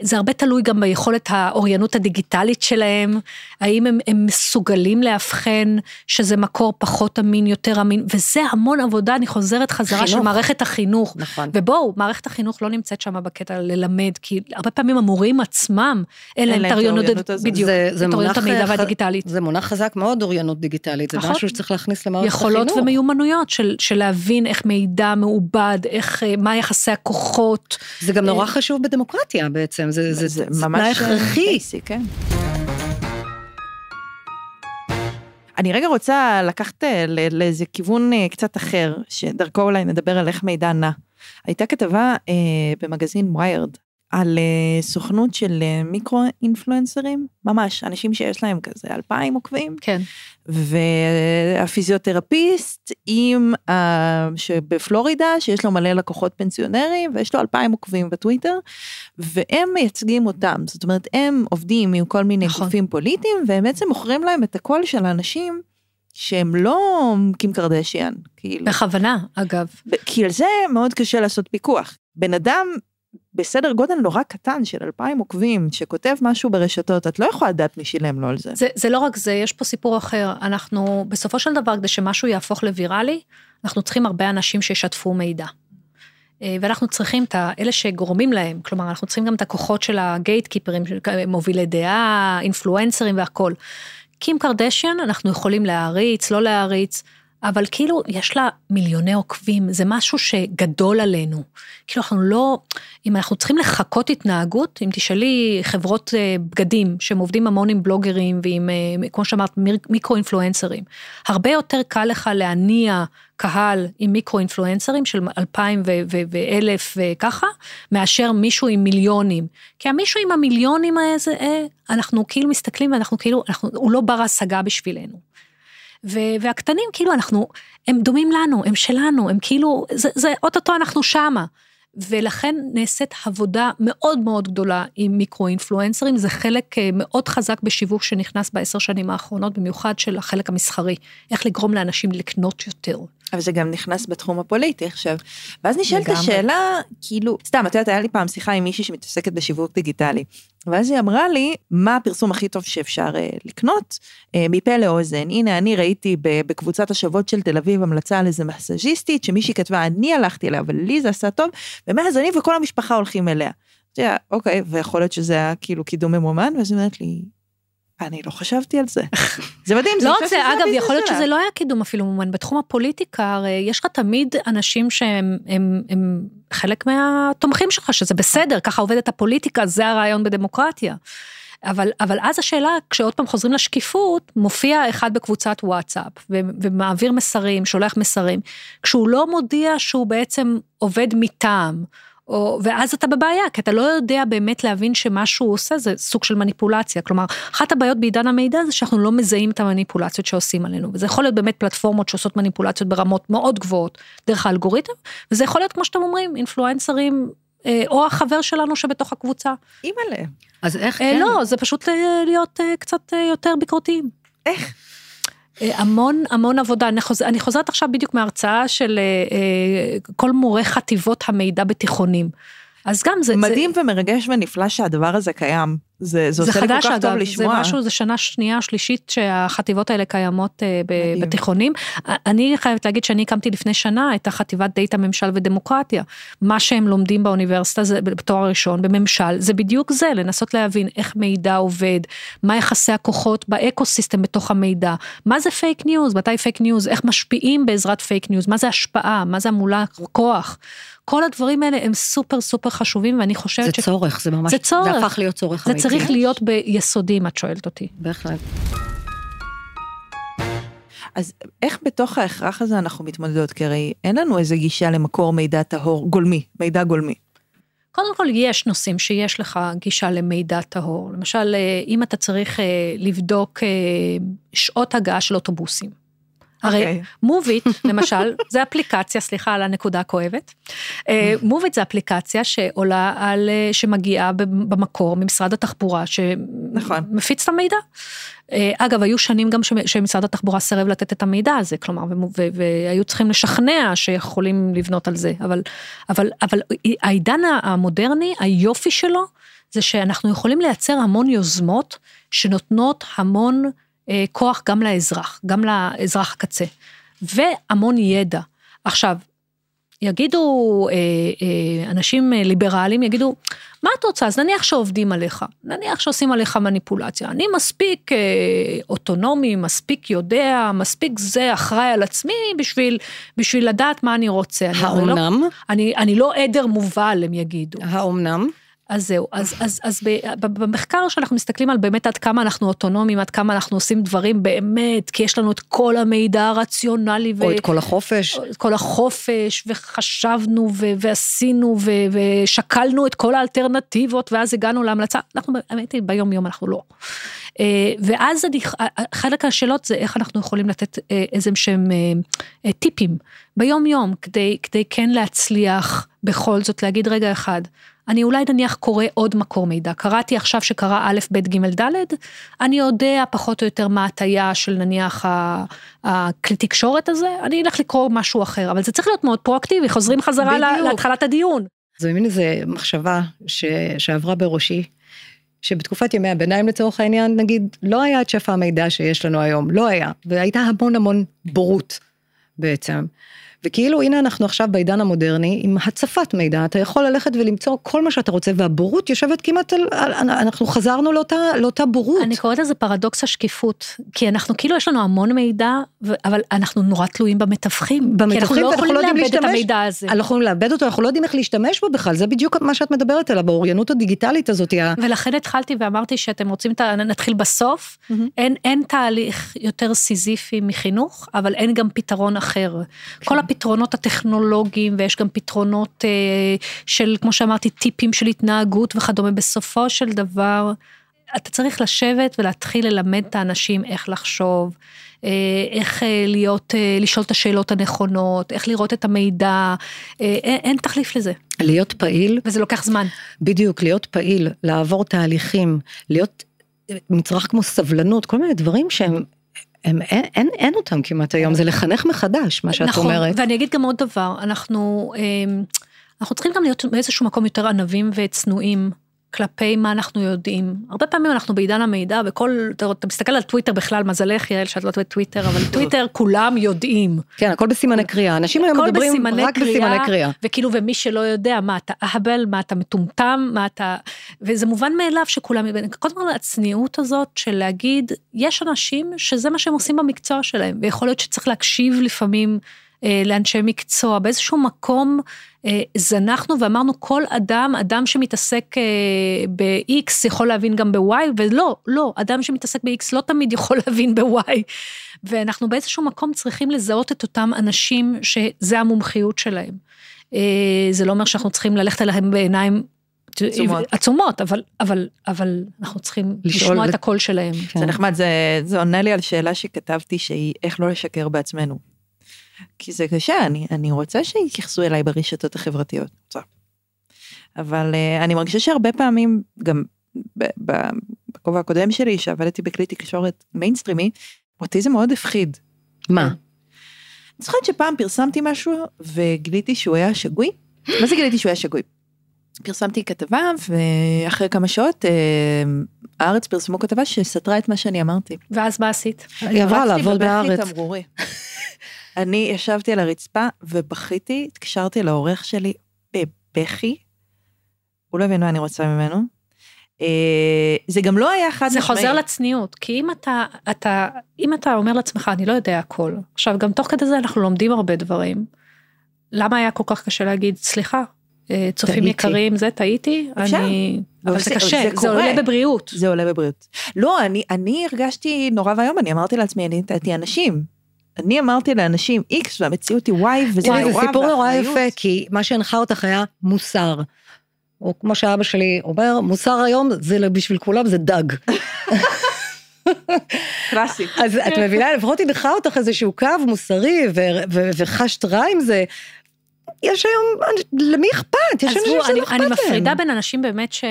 זה הרבה תלוי גם ביכולת האוריינות הדיגיטלית שלהם, האם הם, הם מסוגלים לאבחן שזה מקור פחות אמין, יותר אמין, וזה המון עבודה, אני חוזרת חזרה חינוך. של מערכת החינוך. נכון. ובואו, מערכת החינוך לא נמצאת שם בקטע ללמד, כי הרבה פעמים המורים עצמם, אין להם את האוריינות, בדיוק, זה, זה את אוריינות המידע ח... והדיגיטלית. זה מונח חזק מאוד, אוריינות דיגיטלית, זה נכון. משהו שצריך להכניס למערכת יכולות החינוך. יכולות ומיומנויות של, של להבין איך מידע מעובד, איך, אה, מה יחסי הכוחות. זה גם נורא חשוב בדמוקרטיה בעצם, זה, זה, זה, זה ממש הכרחי. בייסי, כן. אני רגע רוצה לקחת אה, לאיזה כיוון אה, קצת אחר, שדרכו אולי נדבר על איך מידע נע. הייתה כתבה אה, במגזין ויירד על uh, סוכנות של uh, מיקרו אינפלואנסרים, ממש, אנשים שיש להם כזה אלפיים עוקבים. כן. והפיזיותרפיסט עם, uh, שבפלורידה, שיש לו מלא לקוחות פנסיונרים, ויש לו אלפיים עוקבים בטוויטר, והם מייצגים אותם, זאת אומרת, הם עובדים עם כל מיני נכון. גופים פוליטיים, והם בעצם מוכרים להם את הקול של האנשים. שהם לא קים קרדשיאן, כאילו. בכוונה, אגב. כי על זה מאוד קשה לעשות פיקוח. בן אדם בסדר גודל נורא קטן של אלפיים עוקבים, שכותב משהו ברשתות, את לא יכולה לדעת מי שילם לו על זה. זה. זה לא רק זה, יש פה סיפור אחר. אנחנו, בסופו של דבר, כדי שמשהו יהפוך לוויראלי, אנחנו צריכים הרבה אנשים שישתפו מידע. אה, ואנחנו צריכים את אלה שגורמים להם, כלומר, אנחנו צריכים גם את הכוחות של הגייט קיפרים, מובילי דעה, אינפלואנסרים והכול. קים קרדשיאן, אנחנו יכולים להעריץ, לא להעריץ. אבל כאילו יש לה מיליוני עוקבים, זה משהו שגדול עלינו. כאילו אנחנו לא, אם אנחנו צריכים לחקות התנהגות, אם תשאלי חברות אה, בגדים שהם עובדים המון עם בלוגרים ועם, אה, כמו שאמרת, מיקרו אינפלואנסרים, הרבה יותר קל לך להניע קהל עם מיקרו אינפלואנסרים של אלפיים ואלף וככה, מאשר מישהו עם מיליונים. כי המישהו עם המיליונים הזה, אה, אנחנו כאילו מסתכלים ואנחנו כאילו, אנחנו, הוא לא בר השגה בשבילנו. והקטנים כאילו אנחנו, הם דומים לנו, הם שלנו, הם כאילו, זה, זה אוטוטו אנחנו שמה. ולכן נעשית עבודה מאוד מאוד גדולה עם מיקרו-אינפלואנסרים, זה חלק אה, מאוד חזק בשיווק שנכנס בעשר שנים האחרונות, במיוחד של החלק המסחרי, איך לגרום לאנשים לקנות יותר. אבל זה גם נכנס בתחום הפוליטי עכשיו. ואז נשאלת השאלה, כאילו, סתם, את יודעת, היה לי פעם שיחה עם מישהי שמתעסקת בשיווק דיגיטלי. ואז היא אמרה לי, מה הפרסום הכי טוב שאפשר uh, לקנות? Uh, מפה לאוזן. הנה, אני ראיתי בקבוצת השוות של תל אביב המלצה על איזה מסאז'יסטית, שמישהי כתבה, אני הלכתי אליה, אבל לי זה עשה טוב, ומאז אני וכל המשפחה הולכים אליה. אתה יודע, אוקיי, ויכול להיות שזה היה כאילו קידום ממומן, ואז היא אומרת לי, אני לא חשבתי על זה. זה מדהים, לא רק זה, אגב, יכול להיות שזה לא היה קידום אפילו מומן. בתחום הפוליטיקה, הרי יש לך תמיד אנשים שהם הם, הם חלק מהתומכים שלך, שזה בסדר, ככה עובדת הפוליטיקה, זה הרעיון בדמוקרטיה. אבל, אבל אז השאלה, כשעוד פעם חוזרים לשקיפות, מופיע אחד בקבוצת וואטסאפ, ומעביר מסרים, שולח מסרים, כשהוא לא מודיע שהוא בעצם עובד מטעם, או, ואז אתה בבעיה, כי אתה לא יודע באמת להבין שמה שהוא עושה זה סוג של מניפולציה. כלומר, אחת הבעיות בעידן המידע זה שאנחנו לא מזהים את המניפולציות שעושים עלינו, וזה יכול להיות באמת פלטפורמות שעושות מניפולציות ברמות מאוד גבוהות דרך האלגוריתם, וזה יכול להיות, כמו שאתם אומרים, אינפלואנסרים, אה, או החבר שלנו שבתוך הקבוצה. אימא'לה. אז איך אה, כן? לא, זה פשוט אה, להיות קצת יותר ביקורתיים. איך? המון המון עבודה, אני, חוז, אני חוזרת עכשיו בדיוק מהרצאה של כל מורי חטיבות המידע בתיכונים. אז גם זה... מדהים זה... ומרגש ונפלא שהדבר הזה קיים. זה, זה, זה עושה לי כל כך אגב, טוב לשמוע. זה משהו, זה שנה שנייה, שלישית שהחטיבות האלה קיימות uh, ב, בתיכונים. אני חייבת להגיד שאני הקמתי לפני שנה את החטיבת data ממשל ודמוקרטיה. מה שהם לומדים באוניברסיטה, זה בתואר ראשון, בממשל, זה בדיוק זה, לנסות להבין איך מידע עובד, מה יחסי הכוחות ב ecosystem בתוך המידע, מה זה פייק ניוז, מתי פייק ניוז, איך משפיעים בעזרת פייק ניוז, מה זה השפעה, מה זה המולה כוח. כל הדברים האלה הם סופר סופר חשובים ואני חושבת זה ש... זה צורך, זה ממש, זה צורך. זה הפך להיות צורך זה אמיתי. זה צריך להיות ביסודי אם את שואלת אותי. בהחלט. אז איך בתוך ההכרח הזה אנחנו מתמודדות? כי הרי אין לנו איזה גישה למקור מידע טהור, גולמי, מידע גולמי. קודם כל יש נושאים שיש לך גישה למידע טהור. למשל, אה, אם אתה צריך אה, לבדוק אה, שעות הגעה של אוטובוסים. הרי אוקיי. מוביט, למשל, זה אפליקציה, סליחה על הנקודה הכואבת. אה, מוביט זה אפליקציה שעולה על, אה, שמגיעה במקור ממשרד התחבורה, נכון. שמפיץ את המידע. אה, אגב, היו שנים גם שמ- שמשרד התחבורה סירב לתת את המידע הזה, כלומר, והיו צריכים לשכנע שיכולים לבנות על זה, אבל, אבל, אבל העידן המודרני, היופי שלו, זה שאנחנו יכולים לייצר המון יוזמות שנותנות המון כוח גם לאזרח, גם לאזרח הקצה, והמון ידע. עכשיו, יגידו אה, אה, אנשים אה, ליברליים, יגידו, מה את רוצה? אז נניח שעובדים עליך, נניח שעושים עליך מניפולציה. אני מספיק אה, אוטונומי, מספיק יודע, מספיק זה אחראי על עצמי בשביל, בשביל לדעת מה אני רוצה. אני הרי לא, האומנם? אני, אני לא עדר מובל, הם יגידו. האומנם? אז זהו, אז, אז, אז ב- במחקר שאנחנו מסתכלים על באמת עד כמה אנחנו אוטונומיים, עד כמה אנחנו עושים דברים באמת, כי יש לנו את כל המידע הרציונלי. או את כל החופש? את כל החופש, וחשבנו, ו- ועשינו, ו- ושקלנו את כל האלטרנטיבות, ואז הגענו להמלצה. אנחנו, האמת היא, ביום יום אנחנו לא. אה, ואז אני, חלק מהשאלות זה איך אנחנו יכולים לתת אה, איזה שהם אה, טיפים ביום יום, כדי, כדי כן להצליח בכל זאת להגיד רגע אחד. אני אולי נניח קורא עוד מקור מידע, קראתי עכשיו שקרא א', ב', ג', ד', אני יודע פחות או יותר מה הטיה של נניח הכלי תקשורת הזה, אני אלך לקרוא משהו אחר, אבל זה צריך להיות מאוד פרואקטיבי, חוזרים חזרה בדיוק. להתחלת הדיון. זה מין איזה מחשבה ש... שעברה בראשי, שבתקופת ימי הביניים לצורך העניין, נגיד, לא היה את שפע המידע שיש לנו היום, לא היה, והייתה המון המון בורות בעצם. וכאילו הנה אנחנו עכשיו בעידן המודרני עם הצפת מידע, אתה יכול ללכת ולמצוא כל מה שאתה רוצה והבורות יושבת כמעט על, על אנחנו חזרנו לאותה, לאותה בורות. אני קוראת לזה פרדוקס השקיפות, כי אנחנו כאילו יש לנו המון מידע, ו- אבל אנחנו נורא תלויים במתווכים, כי אנחנו במתווכים, לא ואנחנו יכולים לא לאבד את להשתמש. המידע הזה. אנחנו יכולים לאבד אותו, אנחנו לא יודעים איך להשתמש בו בכלל, זה בדיוק מה שאת מדברת עליו, באוריינות הדיגיטלית הזאת. ולכן התחלתי ואמרתי שאתם רוצים, את נתחיל בסוף, אין, אין תהליך יותר סיזיפי מחינוך, אבל אין גם פתרון אחר. כל הפתרונות הטכנולוגיים, ויש גם פתרונות אה, של, כמו שאמרתי, טיפים של התנהגות וכדומה, בסופו של דבר, אתה צריך לשבת ולהתחיל ללמד את האנשים איך לחשוב. אה, איך אה, להיות, אה, לשאול את השאלות הנכונות, איך לראות את המידע, אין, אין תחליף לזה, להיות פעיל, וזה לוקח זמן. בדיוק, להיות פעיל, לעבור תהליכים, להיות מצרך כמו סבלנות, כל מיני דברים שהם, הם, אין, אין, אין אותם כמעט היום, זה לחנך מחדש, מה שאת נכון, אומרת. ואני אגיד גם עוד דבר, אנחנו, אמ, אנחנו צריכים גם להיות באיזשהו מקום יותר ענבים וצנועים. כלפי מה אנחנו יודעים. הרבה פעמים אנחנו בעידן המידע וכל, אתה, אתה מסתכל על טוויטר בכלל, מזלך יעל שאת לא בטוויטר, אבל טוויטר כולם יודעים. כן, הכל בסימני קריאה, אנשים היום מדברים בסימני רק קריאה, בסימני קריאה. וכאילו ומי שלא יודע מה אתה אהבל, מה אתה מטומטם, מה אתה... וזה מובן מאליו שכולם... קודם כל הצניעות הזאת של להגיד, יש אנשים שזה מה שהם עושים במקצוע שלהם, ויכול להיות שצריך להקשיב לפעמים לאנשי מקצוע, באיזשהו מקום אה, זנחנו ואמרנו כל אדם, אדם שמתעסק אה, ב-X יכול להבין גם ב-Y, ולא, לא, אדם שמתעסק ב-X לא תמיד יכול להבין ב-Y. ואנחנו באיזשהו מקום צריכים לזהות את אותם אנשים שזה המומחיות שלהם. אה, זה לא אומר שאנחנו צריכים ללכת אליהם בעיניים עצומות. עצומות, אבל, אבל, אבל אנחנו צריכים לשמוע ו- את הקול שלהם. כן. זה נחמד, זה, זה עונה לי על שאלה שכתבתי שהיא איך לא לשקר בעצמנו. כי זה קשה, אני, אני רוצה שיתייחסו אליי ברשתות החברתיות. רוצה. אבל uh, אני מרגישה שהרבה פעמים, גם בכובע הקודם שלי, שעבדתי בכלי תקשורת מיינסטרימי, אותי זה מאוד הפחיד. מה? אני זוכרת שפעם פרסמתי משהו וגיליתי שהוא היה שגוי. מה זה גיליתי שהוא היה שגוי? פרסמתי כתבה ואחרי כמה שעות אה, הארץ פרסמו כתבה שסתרה את מה שאני אמרתי. ואז מה עשית? היא עברה רצתי לעבוד בבכי בארץ. אני ישבתי על הרצפה ובכיתי, התקשרתי לעורך שלי בבכי. הוא לא הבין מה אני רוצה ממנו. אה, זה גם לא היה חד זה משמעי. חוזר לצניעות, כי אם אתה, אתה, אם אתה אומר לעצמך, אני לא יודע הכל, עכשיו גם תוך כדי זה אנחנו לומדים הרבה דברים, למה היה כל כך קשה להגיד, סליחה, אה, צופים טעיתי. יקרים, זה טעיתי, אפשר. אני, אבל זה זה- קשה, זה זה. עולה בבריאות. זה עולה בבריאות. לא, אני, אני הרגשתי נורא ואיום, אני אמרתי לעצמי, אני נתתי אנשים. אני אמרתי לאנשים X והמציאות היא Y וזה תראי, זה נורא סיפור נורא. יפה, כי מה שהנחה אותך היה מוסר. או כמו שאבא שלי אומר, מוסר היום זה בשביל כולם זה דג. קלאסי. אז את מבינה, לפחות הנחה אותך איזשהו קו מוסרי ו- ו- וחשת רע עם זה. יש היום, למי אכפת? יש אנשים עזבו, שזה אני, לא אכפת אני להם. מפרידה בין אנשים באמת ש...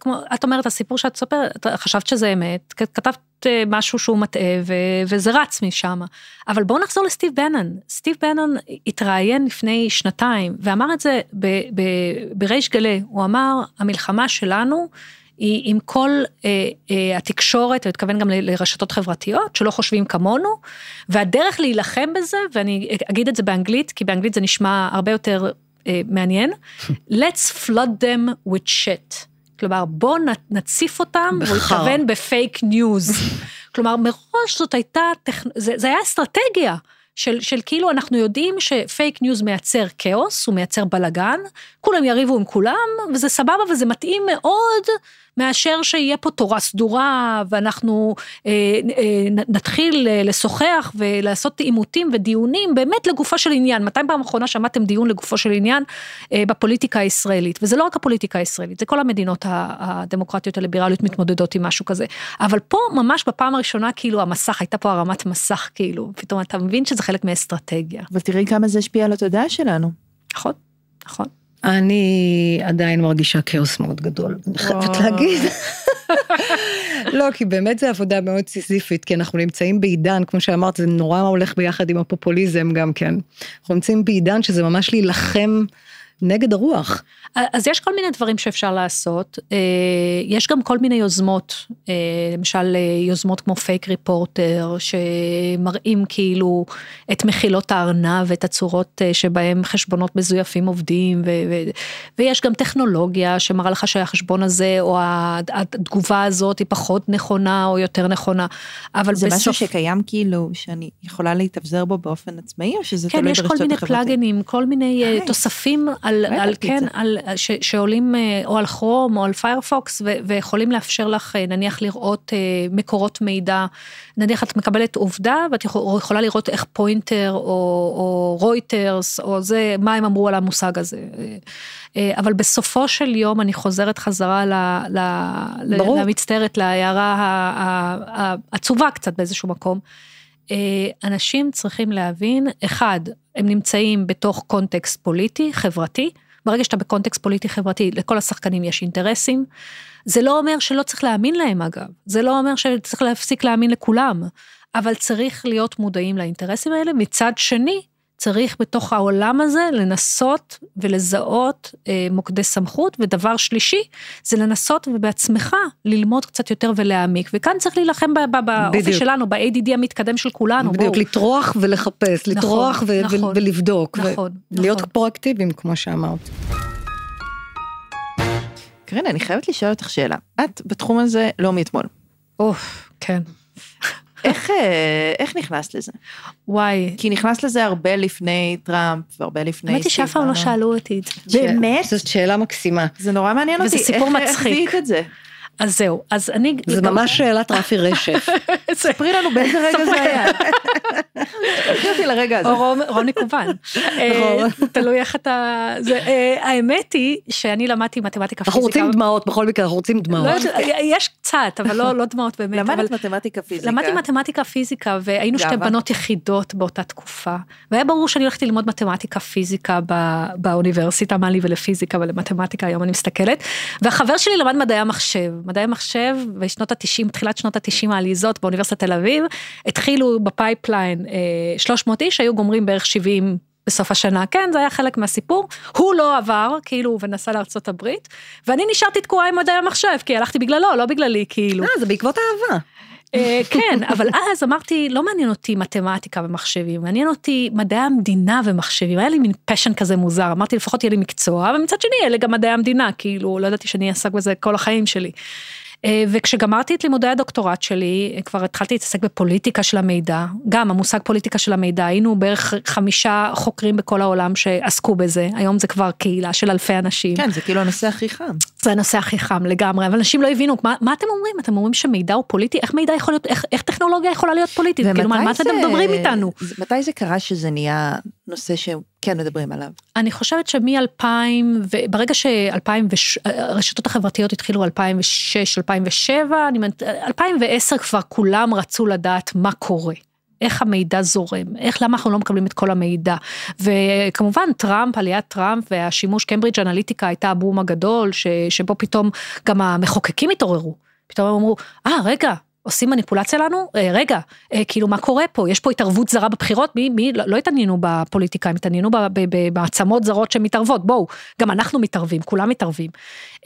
כמו, את אומרת, הסיפור שאת מספרת, את חשבת שזה אמת, כתבת משהו שהוא מטעה, ו, וזה רץ משם. אבל בואו נחזור לסטיב בנון. סטיב בנון התראיין לפני שנתיים, ואמר את זה ב, ב, בריש גלי. הוא אמר, המלחמה שלנו, היא עם כל אה, אה, התקשורת, הוא התכוון גם ל- לרשתות חברתיות, שלא חושבים כמונו, והדרך להילחם בזה, ואני אגיד את זה באנגלית, כי באנגלית זה נשמע הרבה יותר אה, מעניין, let's flood them with shit. כלומר, בואו נ- נציף אותם, והוא. התכוון בפייק ניוז. כלומר, מראש זאת הייתה, טכ... זה, זה היה אסטרטגיה. של, של כאילו אנחנו יודעים שפייק ניוז מייצר כאוס, הוא מייצר בלאגן, כולם יריבו עם כולם, וזה סבבה וזה מתאים מאוד מאשר שיהיה פה תורה סדורה ואנחנו אה, אה, נתחיל אה, לשוחח ולעשות עימותים ודיונים באמת לגופו של עניין. מתי פעם אחרונה שמעתם דיון לגופו של עניין אה, בפוליטיקה הישראלית? וזה לא רק הפוליטיקה הישראלית, זה כל המדינות הדמוקרטיות הליברליות מתמודדות עם משהו כזה. אבל פה ממש בפעם הראשונה כאילו המסך, הייתה פה הרמת מסך כאילו, פתאום אתה מבין שזה חלק מאסטרטגיה. אבל תראי כמה זה השפיע על התודעה שלנו. נכון, נכון. אני עדיין מרגישה כאוס מאוד גדול, אני חייבת. להגיד. לא, כי באמת זו עבודה מאוד סיזיפית, כי אנחנו נמצאים בעידן, כמו שאמרת, זה נורא הולך ביחד עם הפופוליזם גם כן. אנחנו נמצאים בעידן שזה ממש להילחם נגד הרוח. אז יש כל מיני דברים שאפשר לעשות, אה, יש גם כל מיני יוזמות, אה, למשל אה, יוזמות כמו פייק ריפורטר, שמראים כאילו את מחילות הארנב ואת הצורות שבהם חשבונות מזויפים עובדים, ו- ו- ויש גם טכנולוגיה שמראה לך שהחשבון הזה או התגובה הזאת היא פחות נכונה או יותר נכונה, אבל זה בסוף... משהו שקיים כאילו, שאני יכולה להתאבזר בו באופן עצמאי, או שזה כן, תלוי יש ברשתות כל מיני החברתיות? פלאגינים, כל מיני nice. תוספים על, על. כן, על, ש, שעולים אה, או על כרום או על פיירפוקס ו, ויכולים לאפשר לך אה, נניח לראות אה, מקורות מידע, נניח את מקבלת עובדה ואת יכול- יכולה לראות איך פוינטר או, או רויטרס או זה, מה הם אמרו על המושג הזה. אבל בסופו של יום אני חוזרת חזרה ל, ל, ברור. למצטערת, להערה העצובה קצת באיזשהו מקום. אה, אנשים צריכים להבין, אחד, הם נמצאים בתוך קונטקסט פוליטי, חברתי, ברגע שאתה בקונטקסט פוליטי חברתי, לכל השחקנים יש אינטרסים. זה לא אומר שלא צריך להאמין להם אגב, זה לא אומר שצריך להפסיק להאמין לכולם, אבל צריך להיות מודעים לאינטרסים האלה. מצד שני, צריך בתוך העולם הזה לנסות ולזהות אה, מוקדי סמכות, ודבר שלישי, זה לנסות ובעצמך ללמוד קצת יותר ולהעמיק, וכאן צריך להילחם ב- ב- באופי. שלנו, ב-ADD המתקדם של כולנו, בדיוק, בואו. לטרוח ולחפש, לטרוח ו- נכון. ו- ולבדוק. ו- נכון, להיות נכון. פרואקטיביים, כמו שאמרת. קרין, אני חייבת לשאול אותך שאלה. את בתחום הזה לא מאתמול. אוף, כן. איך, אה, איך נכנסת לזה? וואי, כי נכנסת לזה הרבה לפני טראמפ והרבה לפני האמת היא שאף פעם לא. שאלו אותי את זה. באמת? זאת שאלה מקסימה. זה נורא מעניין וזה אותי. סיפור איך- איך מצחיק. זיהית את זה? אז זהו, אז אני... זה ממש שאלת רפי רשף. ספרי לנו באיזה רגע זה היה. תקחי אותי לרגע הזה. או רום- רוני קובן. אה, נכון. תלוי איך אתה... זה, אה, האמת היא שאני למדתי מתמטיקה פיזיקה. אנחנו רוצים דמעות, בכל מקרה, אנחנו רוצים לא דמעות. יודעת, יש קצת, אבל לא לא דמעות באמת. למדת מתמטיקה פיזיקה. למדתי מתמטיקה פיזיקה והיינו שתי. בנות יחידות באותה תקופה והיה ברור שאני הולכת ללמוד מתמטיקה פיזיקה באוניברסיטה מה לי ולפיזיקה ולמתמטיקה היום אני מסתכלת והחבר שלי למד מדעי המחשב מדעי המחשב בשנות התשעים תחילת שנות התשעים העליזות באוניברסיטת תל אביב התחילו ב pipeline אה, 300 איש היו גומרים בערך 70 בסוף השנה כן זה היה חלק מהסיפור הוא לא עבר כאילו ונסע לארצות הברית ואני נשארתי תקועה עם מדעי המחשב כי הלכתי בגללו לא בגללי כאילו. אה, זה בעקבות אהבה. אה, כן, אבל אז אמרתי, לא מעניין אותי מתמטיקה ומחשבים, מעניין אותי מדעי המדינה ומחשבים, היה לי מין פשן כזה מוזר, אמרתי לפחות יהיה לי מקצוע, ומצד שני אלה גם מדעי המדינה, כאילו לא ידעתי שאני אעסק בזה כל החיים שלי. אה, וכשגמרתי את לימודי הדוקטורט שלי, אה, כבר התחלתי להתעסק בפוליטיקה של המידע, גם המושג פוליטיקה של המידע, היינו בערך חמישה חוקרים בכל העולם שעסקו בזה, היום זה כבר קהילה של אלפי אנשים. כן, זה כאילו הנושא הכי חם. זה הנושא הכי חם לגמרי, אבל אנשים לא הבינו, מה, מה אתם אומרים? אתם אומרים שמידע הוא פוליטי? איך מידע יכול להיות, איך, איך טכנולוגיה יכולה להיות פוליטית? כאילו, מה, ומתי אתם זה- מדברים איתנו? זה- מתי זה קרה שזה נהיה נושא שכן כן מדברים עליו. אני חושבת שמ-2000, וברגע שהרשתות החברתיות התחילו 2006, 2007, אני, 2010 כבר כולם רצו לדעת מה קורה. איך המידע זורם, איך, למה אנחנו לא מקבלים את כל המידע. וכמובן טראמפ, עליית טראמפ והשימוש קיימברידג' אנליטיקה הייתה הבום הגדול, ש, שבו פתאום גם המחוקקים התעוררו. פתאום הם אמרו, אה ah, רגע, עושים מניפולציה לנו? אה, רגע, אה, כאילו מה קורה פה? יש פה התערבות זרה בבחירות? מי, מי, לא, לא בפוליטיקה, הם התעניינו במעצמות זרות שמתערבות, בואו, גם אנחנו מתערבים, כולם מתערבים.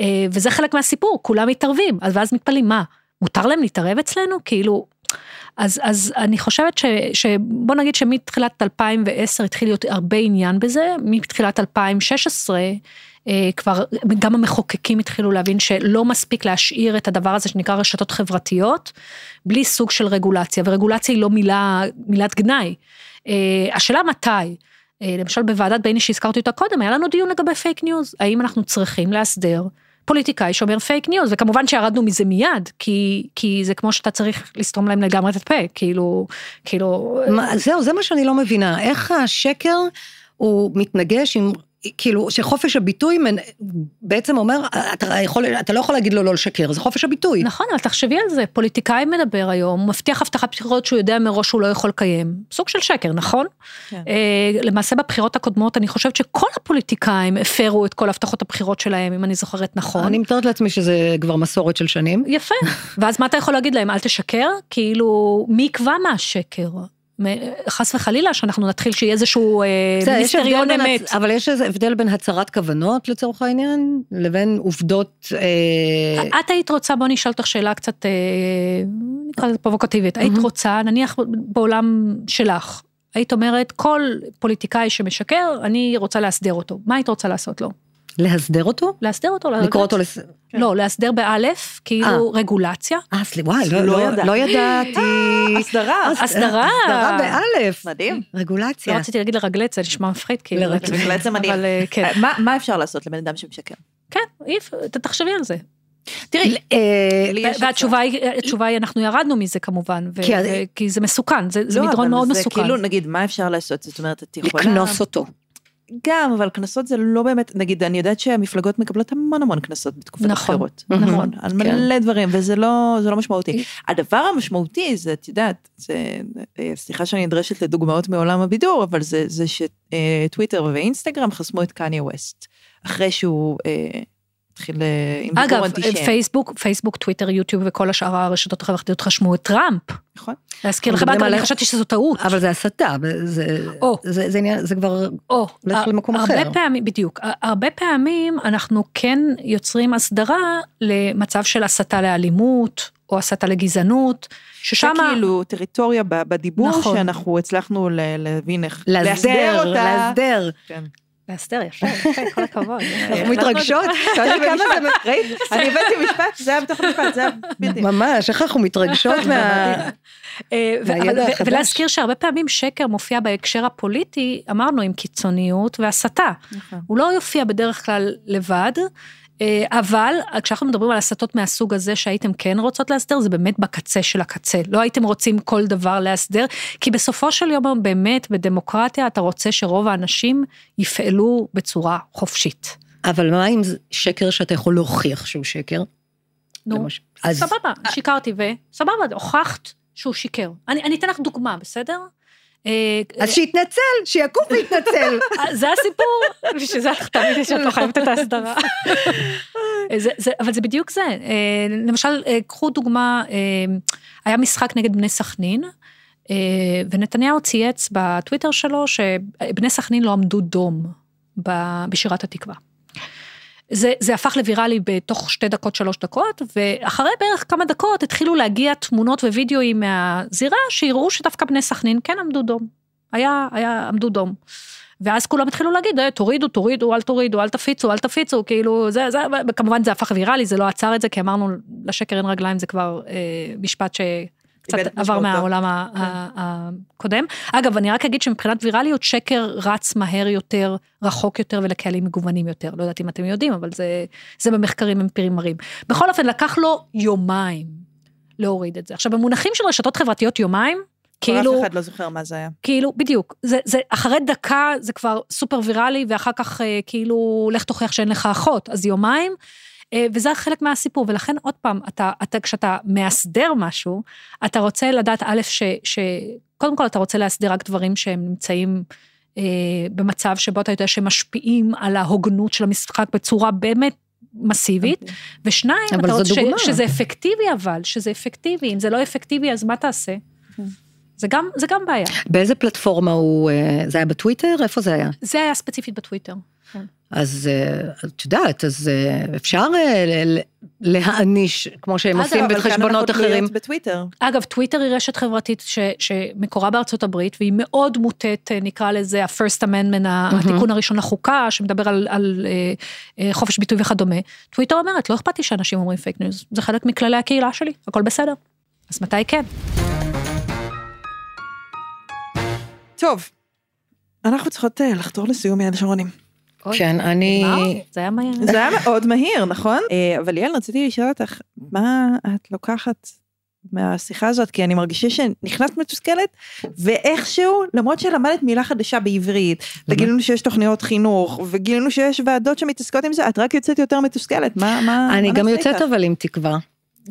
אה, וזה חלק מהסיפור, כולם מתערבים, אז ואז מתפלאים, מה, מותר להם להתערב אצלנו? כאילו, אז, אז אני חושבת ש, שבוא נגיד שמתחילת 2010 התחיל להיות הרבה עניין בזה, מתחילת 2016 אה, כבר גם המחוקקים התחילו להבין שלא מספיק להשאיר את הדבר הזה שנקרא רשתות חברתיות, בלי סוג של רגולציה, ורגולציה היא לא מילה, מילת גנאי. אה, השאלה מתי, אה, למשל בוועדת ביניש שהזכרתי אותה קודם, היה לנו דיון לגבי פייק ניוז, האם אנחנו צריכים להסדיר פוליטיקאי שאומר פייק ניוז, וכמובן שירדנו מזה מיד, כי, כי זה כמו שאתה צריך לסתום להם לגמרי את הפה, כאילו, כאילו... מה, זהו, זה מה שאני לא מבינה, איך השקר הוא מתנגש עם כאילו שחופש הביטוי בעצם אומר אתה יכול אתה לא יכול להגיד לו לא לשקר זה חופש הביטוי. נכון אבל תחשבי על זה פוליטיקאי מדבר היום מבטיח הבטחת בחירות שהוא יודע מראש שהוא לא יכול לקיים סוג של שקר נכון? כן. אה, למעשה בבחירות הקודמות אני חושבת שכל הפוליטיקאים הפרו את כל הבטחות הבחירות שלהם אם אני זוכרת נכון. אני מתארת לעצמי שזה כבר מסורת של שנים. יפה ואז מה אתה יכול להגיד להם אל תשקר כאילו מי יקבע מה השקר. חס וחלילה שאנחנו נתחיל שיהיה איזשהו מיניסטריון אמת. אבל יש איזה הבדל בין הצהרת כוונות לצורך העניין לבין עובדות. אה... את היית רוצה בוא נשאל אותך שאלה קצת אה, נקרא לזה פרובוקטיבית היית רוצה נניח בעולם שלך היית אומרת כל פוליטיקאי שמשקר אני רוצה להסדר אותו מה היית רוצה לעשות לו? להסדר אותו? להסדר אותו. לקרוא אותו לס... כן. לא, להסדר באלף, כאילו 아. אה. רגולציה. אה, סליחה, וואי, לא, לא, לא, לא ידעתי. אה, הסדרה. הסדרה. הסדרה באלף. מדהים. רגולציה. לא רציתי להגיד לרגלץ, זה נשמע מפחיד, כאילו. לרגלץ זה מדהים. כן. מה אפשר לעשות לבן אדם שמשקר? כן, תחשבי על זה. תראי, אה, והתשובה היא, אנחנו ירדנו מזה כמובן, כי זה מסוכן, זה לא, מדרון מאוד מסוכן. כאילו, נגיד, מה אפשר לעשות? זאת אומרת, את יכולה... לקנוס אותו. גם, אבל קנסות זה לא באמת, נגיד, אני יודעת שהמפלגות מקבלות המון המון קנסות בתקופת נכון, הבחירות. נכון, נכון, על כן. מלא דברים, וזה לא, לא משמעותי. הדבר המשמעותי זה, את יודעת, זה, אה, סליחה שאני נדרשת לדוגמאות מעולם הבידור, אבל זה, זה שטוויטר ואינסטגרם חסמו את קניה ווסט, אחרי שהוא... אה, התחיל אה, עם דיבור אנטישמי. אגב, פייסבוק, פייסבוק, טוויטר, יוטיוב וכל השאר הרשתות החברתיות חשמו את טראמפ. נכון. להזכיר לכם, אגב, אני חשבתי שזו טעות. אבל זה הסתה, זה, או, זה, זה, זה, זה כבר הולך למקום הרבה אחר. פעמים, בדיוק, הרבה פעמים אנחנו כן יוצרים הסדרה למצב של הסתה לאלימות, או הסתה לגזענות, ששם... זה כאילו טריטוריה בדיבור, נכון. שאנחנו הצלחנו להבין איך להסדר. להסדר. כן. להסתר, יפה, יפה, כל הכבוד. אנחנו מתרגשות, אני הבאתי משפט, זה היה בתוך המשפט, זה היה בלתי. ממש, איך אנחנו מתרגשות מהידע החדש. ולהזכיר שהרבה פעמים שקר מופיע בהקשר הפוליטי, אמרנו, עם קיצוניות והסתה. נכון. הוא לא יופיע בדרך כלל לבד. אה, אבל כשאנחנו מדברים על הסתות מהסוג הזה שהייתם כן רוצות להסדר, זה באמת בקצה של הקצה. לא הייתם רוצים כל דבר להסדר, כי בסופו של יום באמת בדמוקרטיה אתה רוצה שרוב האנשים יפעלו בצורה חופשית. אבל מה עם שקר שאתה יכול להוכיח שהוא שקר? נו, למש... אז... סבבה, שיקרתי וסבבה, הוכחת שהוא שיקר. אני, אני אתן לך דוגמה, בסדר? אה, אז שיתנצל, שיקום ויתנצל. אה, זה הסיפור, בשביל זה תמיד יש את חייבת את ההסדרה. אבל זה בדיוק זה. אה, למשל, קחו דוגמה, היה משחק נגד בני סכנין, ונתניהו צייץ בטוויטר שלו שבני סכנין לא עמדו דום בשירת התקווה. זה, זה הפך לוויראלי בתוך שתי דקות, שלוש דקות, ואחרי בערך כמה דקות התחילו להגיע תמונות ווידאוים מהזירה, שיראו שדווקא בני סכנין כן עמדו דום. היה, היה, עמדו דום. ואז כולם התחילו להגיד, אה, תורידו, תורידו, אל תורידו, אל תפיצו, אל תפיצו, כאילו, זה, זה, כמובן זה הפך ויראלי, זה לא עצר את זה, כי אמרנו, לשקר אין רגליים, זה כבר אה, משפט ש... קצת עבר מהעולם כן. הקודם. אגב, אני רק אגיד שמבחינת ויראליות, שקר רץ מהר יותר, רחוק יותר ולקהלים מגוונים יותר. לא יודעת אם אתם יודעים, אבל זה, זה במחקרים אמפיריים מראים. בכל אופן, לקח לו יומיים להוריד את זה. עכשיו, במונחים של רשתות חברתיות יומיים, כאילו... אף אחד לא זוכר מה זה היה. כאילו, בדיוק. זה, זה, אחרי דקה זה כבר סופר ויראלי, ואחר כך אה, כאילו, לך תוכיח שאין לך אחות. אז יומיים, וזה חלק מהסיפור, ולכן עוד פעם, אתה, אתה, כשאתה מאסדר משהו, אתה רוצה לדעת, א', ש, ש... קודם כל אתה רוצה להסדיר רק דברים שהם נמצאים אה, במצב שבו אתה יודע שהם משפיעים על ההוגנות של המשחק בצורה באמת מסיבית. אוקיי. ושניים, אתה רוצה ש, שזה אפקטיבי אבל, שזה אפקטיבי, אם זה לא אפקטיבי אז מה תעשה? כן. זה גם, זה גם בעיה. באיזה פלטפורמה הוא, אה, זה היה בטוויטר? איפה זה היה? זה היה ספציפית בטוויטר. כן. אז אה, את יודעת, אז אה, אפשר להעניש, כמו שהם עושים בחשבונות אחרים. בטוויטר. אגב, טוויטר היא רשת חברתית ש, שמקורה בארצות הברית, והיא מאוד מוטית, נקרא לזה ה-first amendment, התיקון הראשון לחוקה, שמדבר על, על חופש ביטוי וכדומה. טוויטר אומרת, לא אכפת לי שאנשים אומרים פייק ניוז, זה חלק מכללי הקהילה שלי, הכל בסדר. אז מתי כן? טוב, אנחנו צריכות אה, לחתור לסיום מיד השרונים. כן, אני... זה היה מהיר. זה היה מאוד מהיר, נכון? אה, אבל ליאל, רציתי לשאול אותך, מה את לוקחת מהשיחה הזאת? כי אני מרגישה שנכנסת מתוסכלת, ואיכשהו, למרות שלמדת מילה חדשה בעברית, וגילינו שיש תוכניות חינוך, וגילינו שיש ועדות שמתעסקות עם זה, את רק יוצאת יותר מתוסכלת, מה, מה... אני גם יוצאת אבל עם תקווה.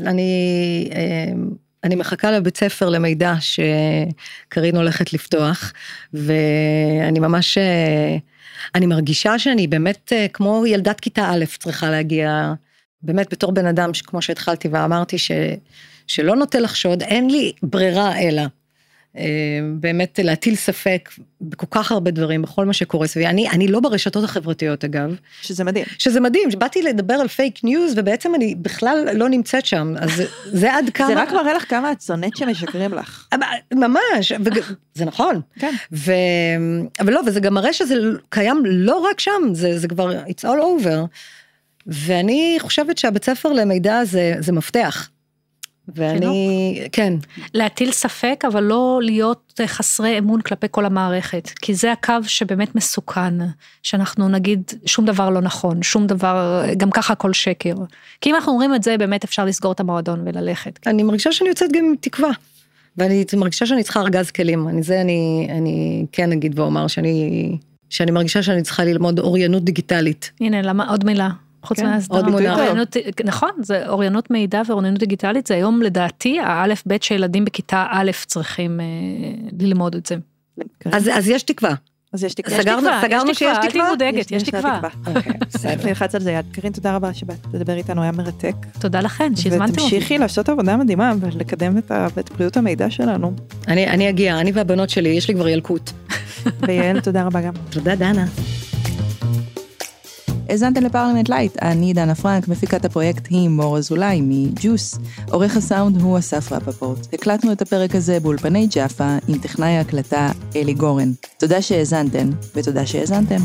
אני... אה, אני מחכה לבית ספר למידע שקרין הולכת לפתוח, ואני ממש, אני מרגישה שאני באמת כמו ילדת כיתה א' צריכה להגיע, באמת בתור בן אדם, כמו שהתחלתי ואמרתי, ש, שלא נוטה לחשוד, אין לי ברירה אלא אה, באמת להטיל ספק בכל כך הרבה דברים, בכל מה שקורה סביבי. אני, אני לא ברשתות החברתיות אגב. שזה מדהים. שזה מדהים, באתי לדבר על פייק ניוז ובעצם אני בכלל לא נמצאת שם, אז זה עד כמה... זה רק מראה לך כמה את שונאת שמשקרים לך. ממש, ו... זה נכון. כן. ו... אבל לא, וזה גם מראה שזה קיים לא רק שם, זה, זה כבר, it's all over. ואני חושבת שהבית ספר למידע זה, זה מפתח. ואני, כן. להטיל ספק, אבל לא להיות חסרי אמון כלפי כל המערכת, כי זה הקו שבאמת מסוכן, שאנחנו נגיד שום דבר לא נכון, שום דבר, גם ככה הכל שקר. כי אם אנחנו אומרים את זה, באמת אפשר לסגור את המועדון וללכת. אני מרגישה שאני יוצאת גם עם תקווה. ואני מרגישה שאני צריכה ארגז כלים, אני זה אני, אני כן אגיד ואומר שאני, שאני מרגישה שאני צריכה ללמוד אוריינות דיגיטלית. הנה, למה, עוד מילה. חוץ כן, מההסדרה. נכון, זה אוריינות מידע ואוריינות דיגיטלית, זה היום לדעתי האלף בית שילדים בכיתה א' צריכים אה, ללמוד את זה. אז, אז יש תקווה. אז יש תקווה. סגרנו, סגרנו שיש תקווה? אל תהיי מודאגת, יש תקווה. אוקיי, בסדר. נלחץ על זה יד. קרין, תודה רבה שבאת לדבר איתנו, היה מרתק. תודה לכן, שהזמנתם אותי. ותמשיכי לעשות עבודה מדהימה ולקדם את בריאות המידע שלנו. אני אגיע, אני והבנות שלי, יש לי כבר ילקוט. ויעל, תודה רבה גם. תודה, דנה. האזנתם לפרלמנט לייט, אני דנה פרנק, מפיקת הפרויקט היא מור אזולאי מג'וס. עורך הסאונד הוא אסף רפפורט. הקלטנו את הפרק הזה באולפני ג'אפה עם טכנאי ההקלטה אלי גורן. תודה שהאזנתם, ותודה שהאזנתם.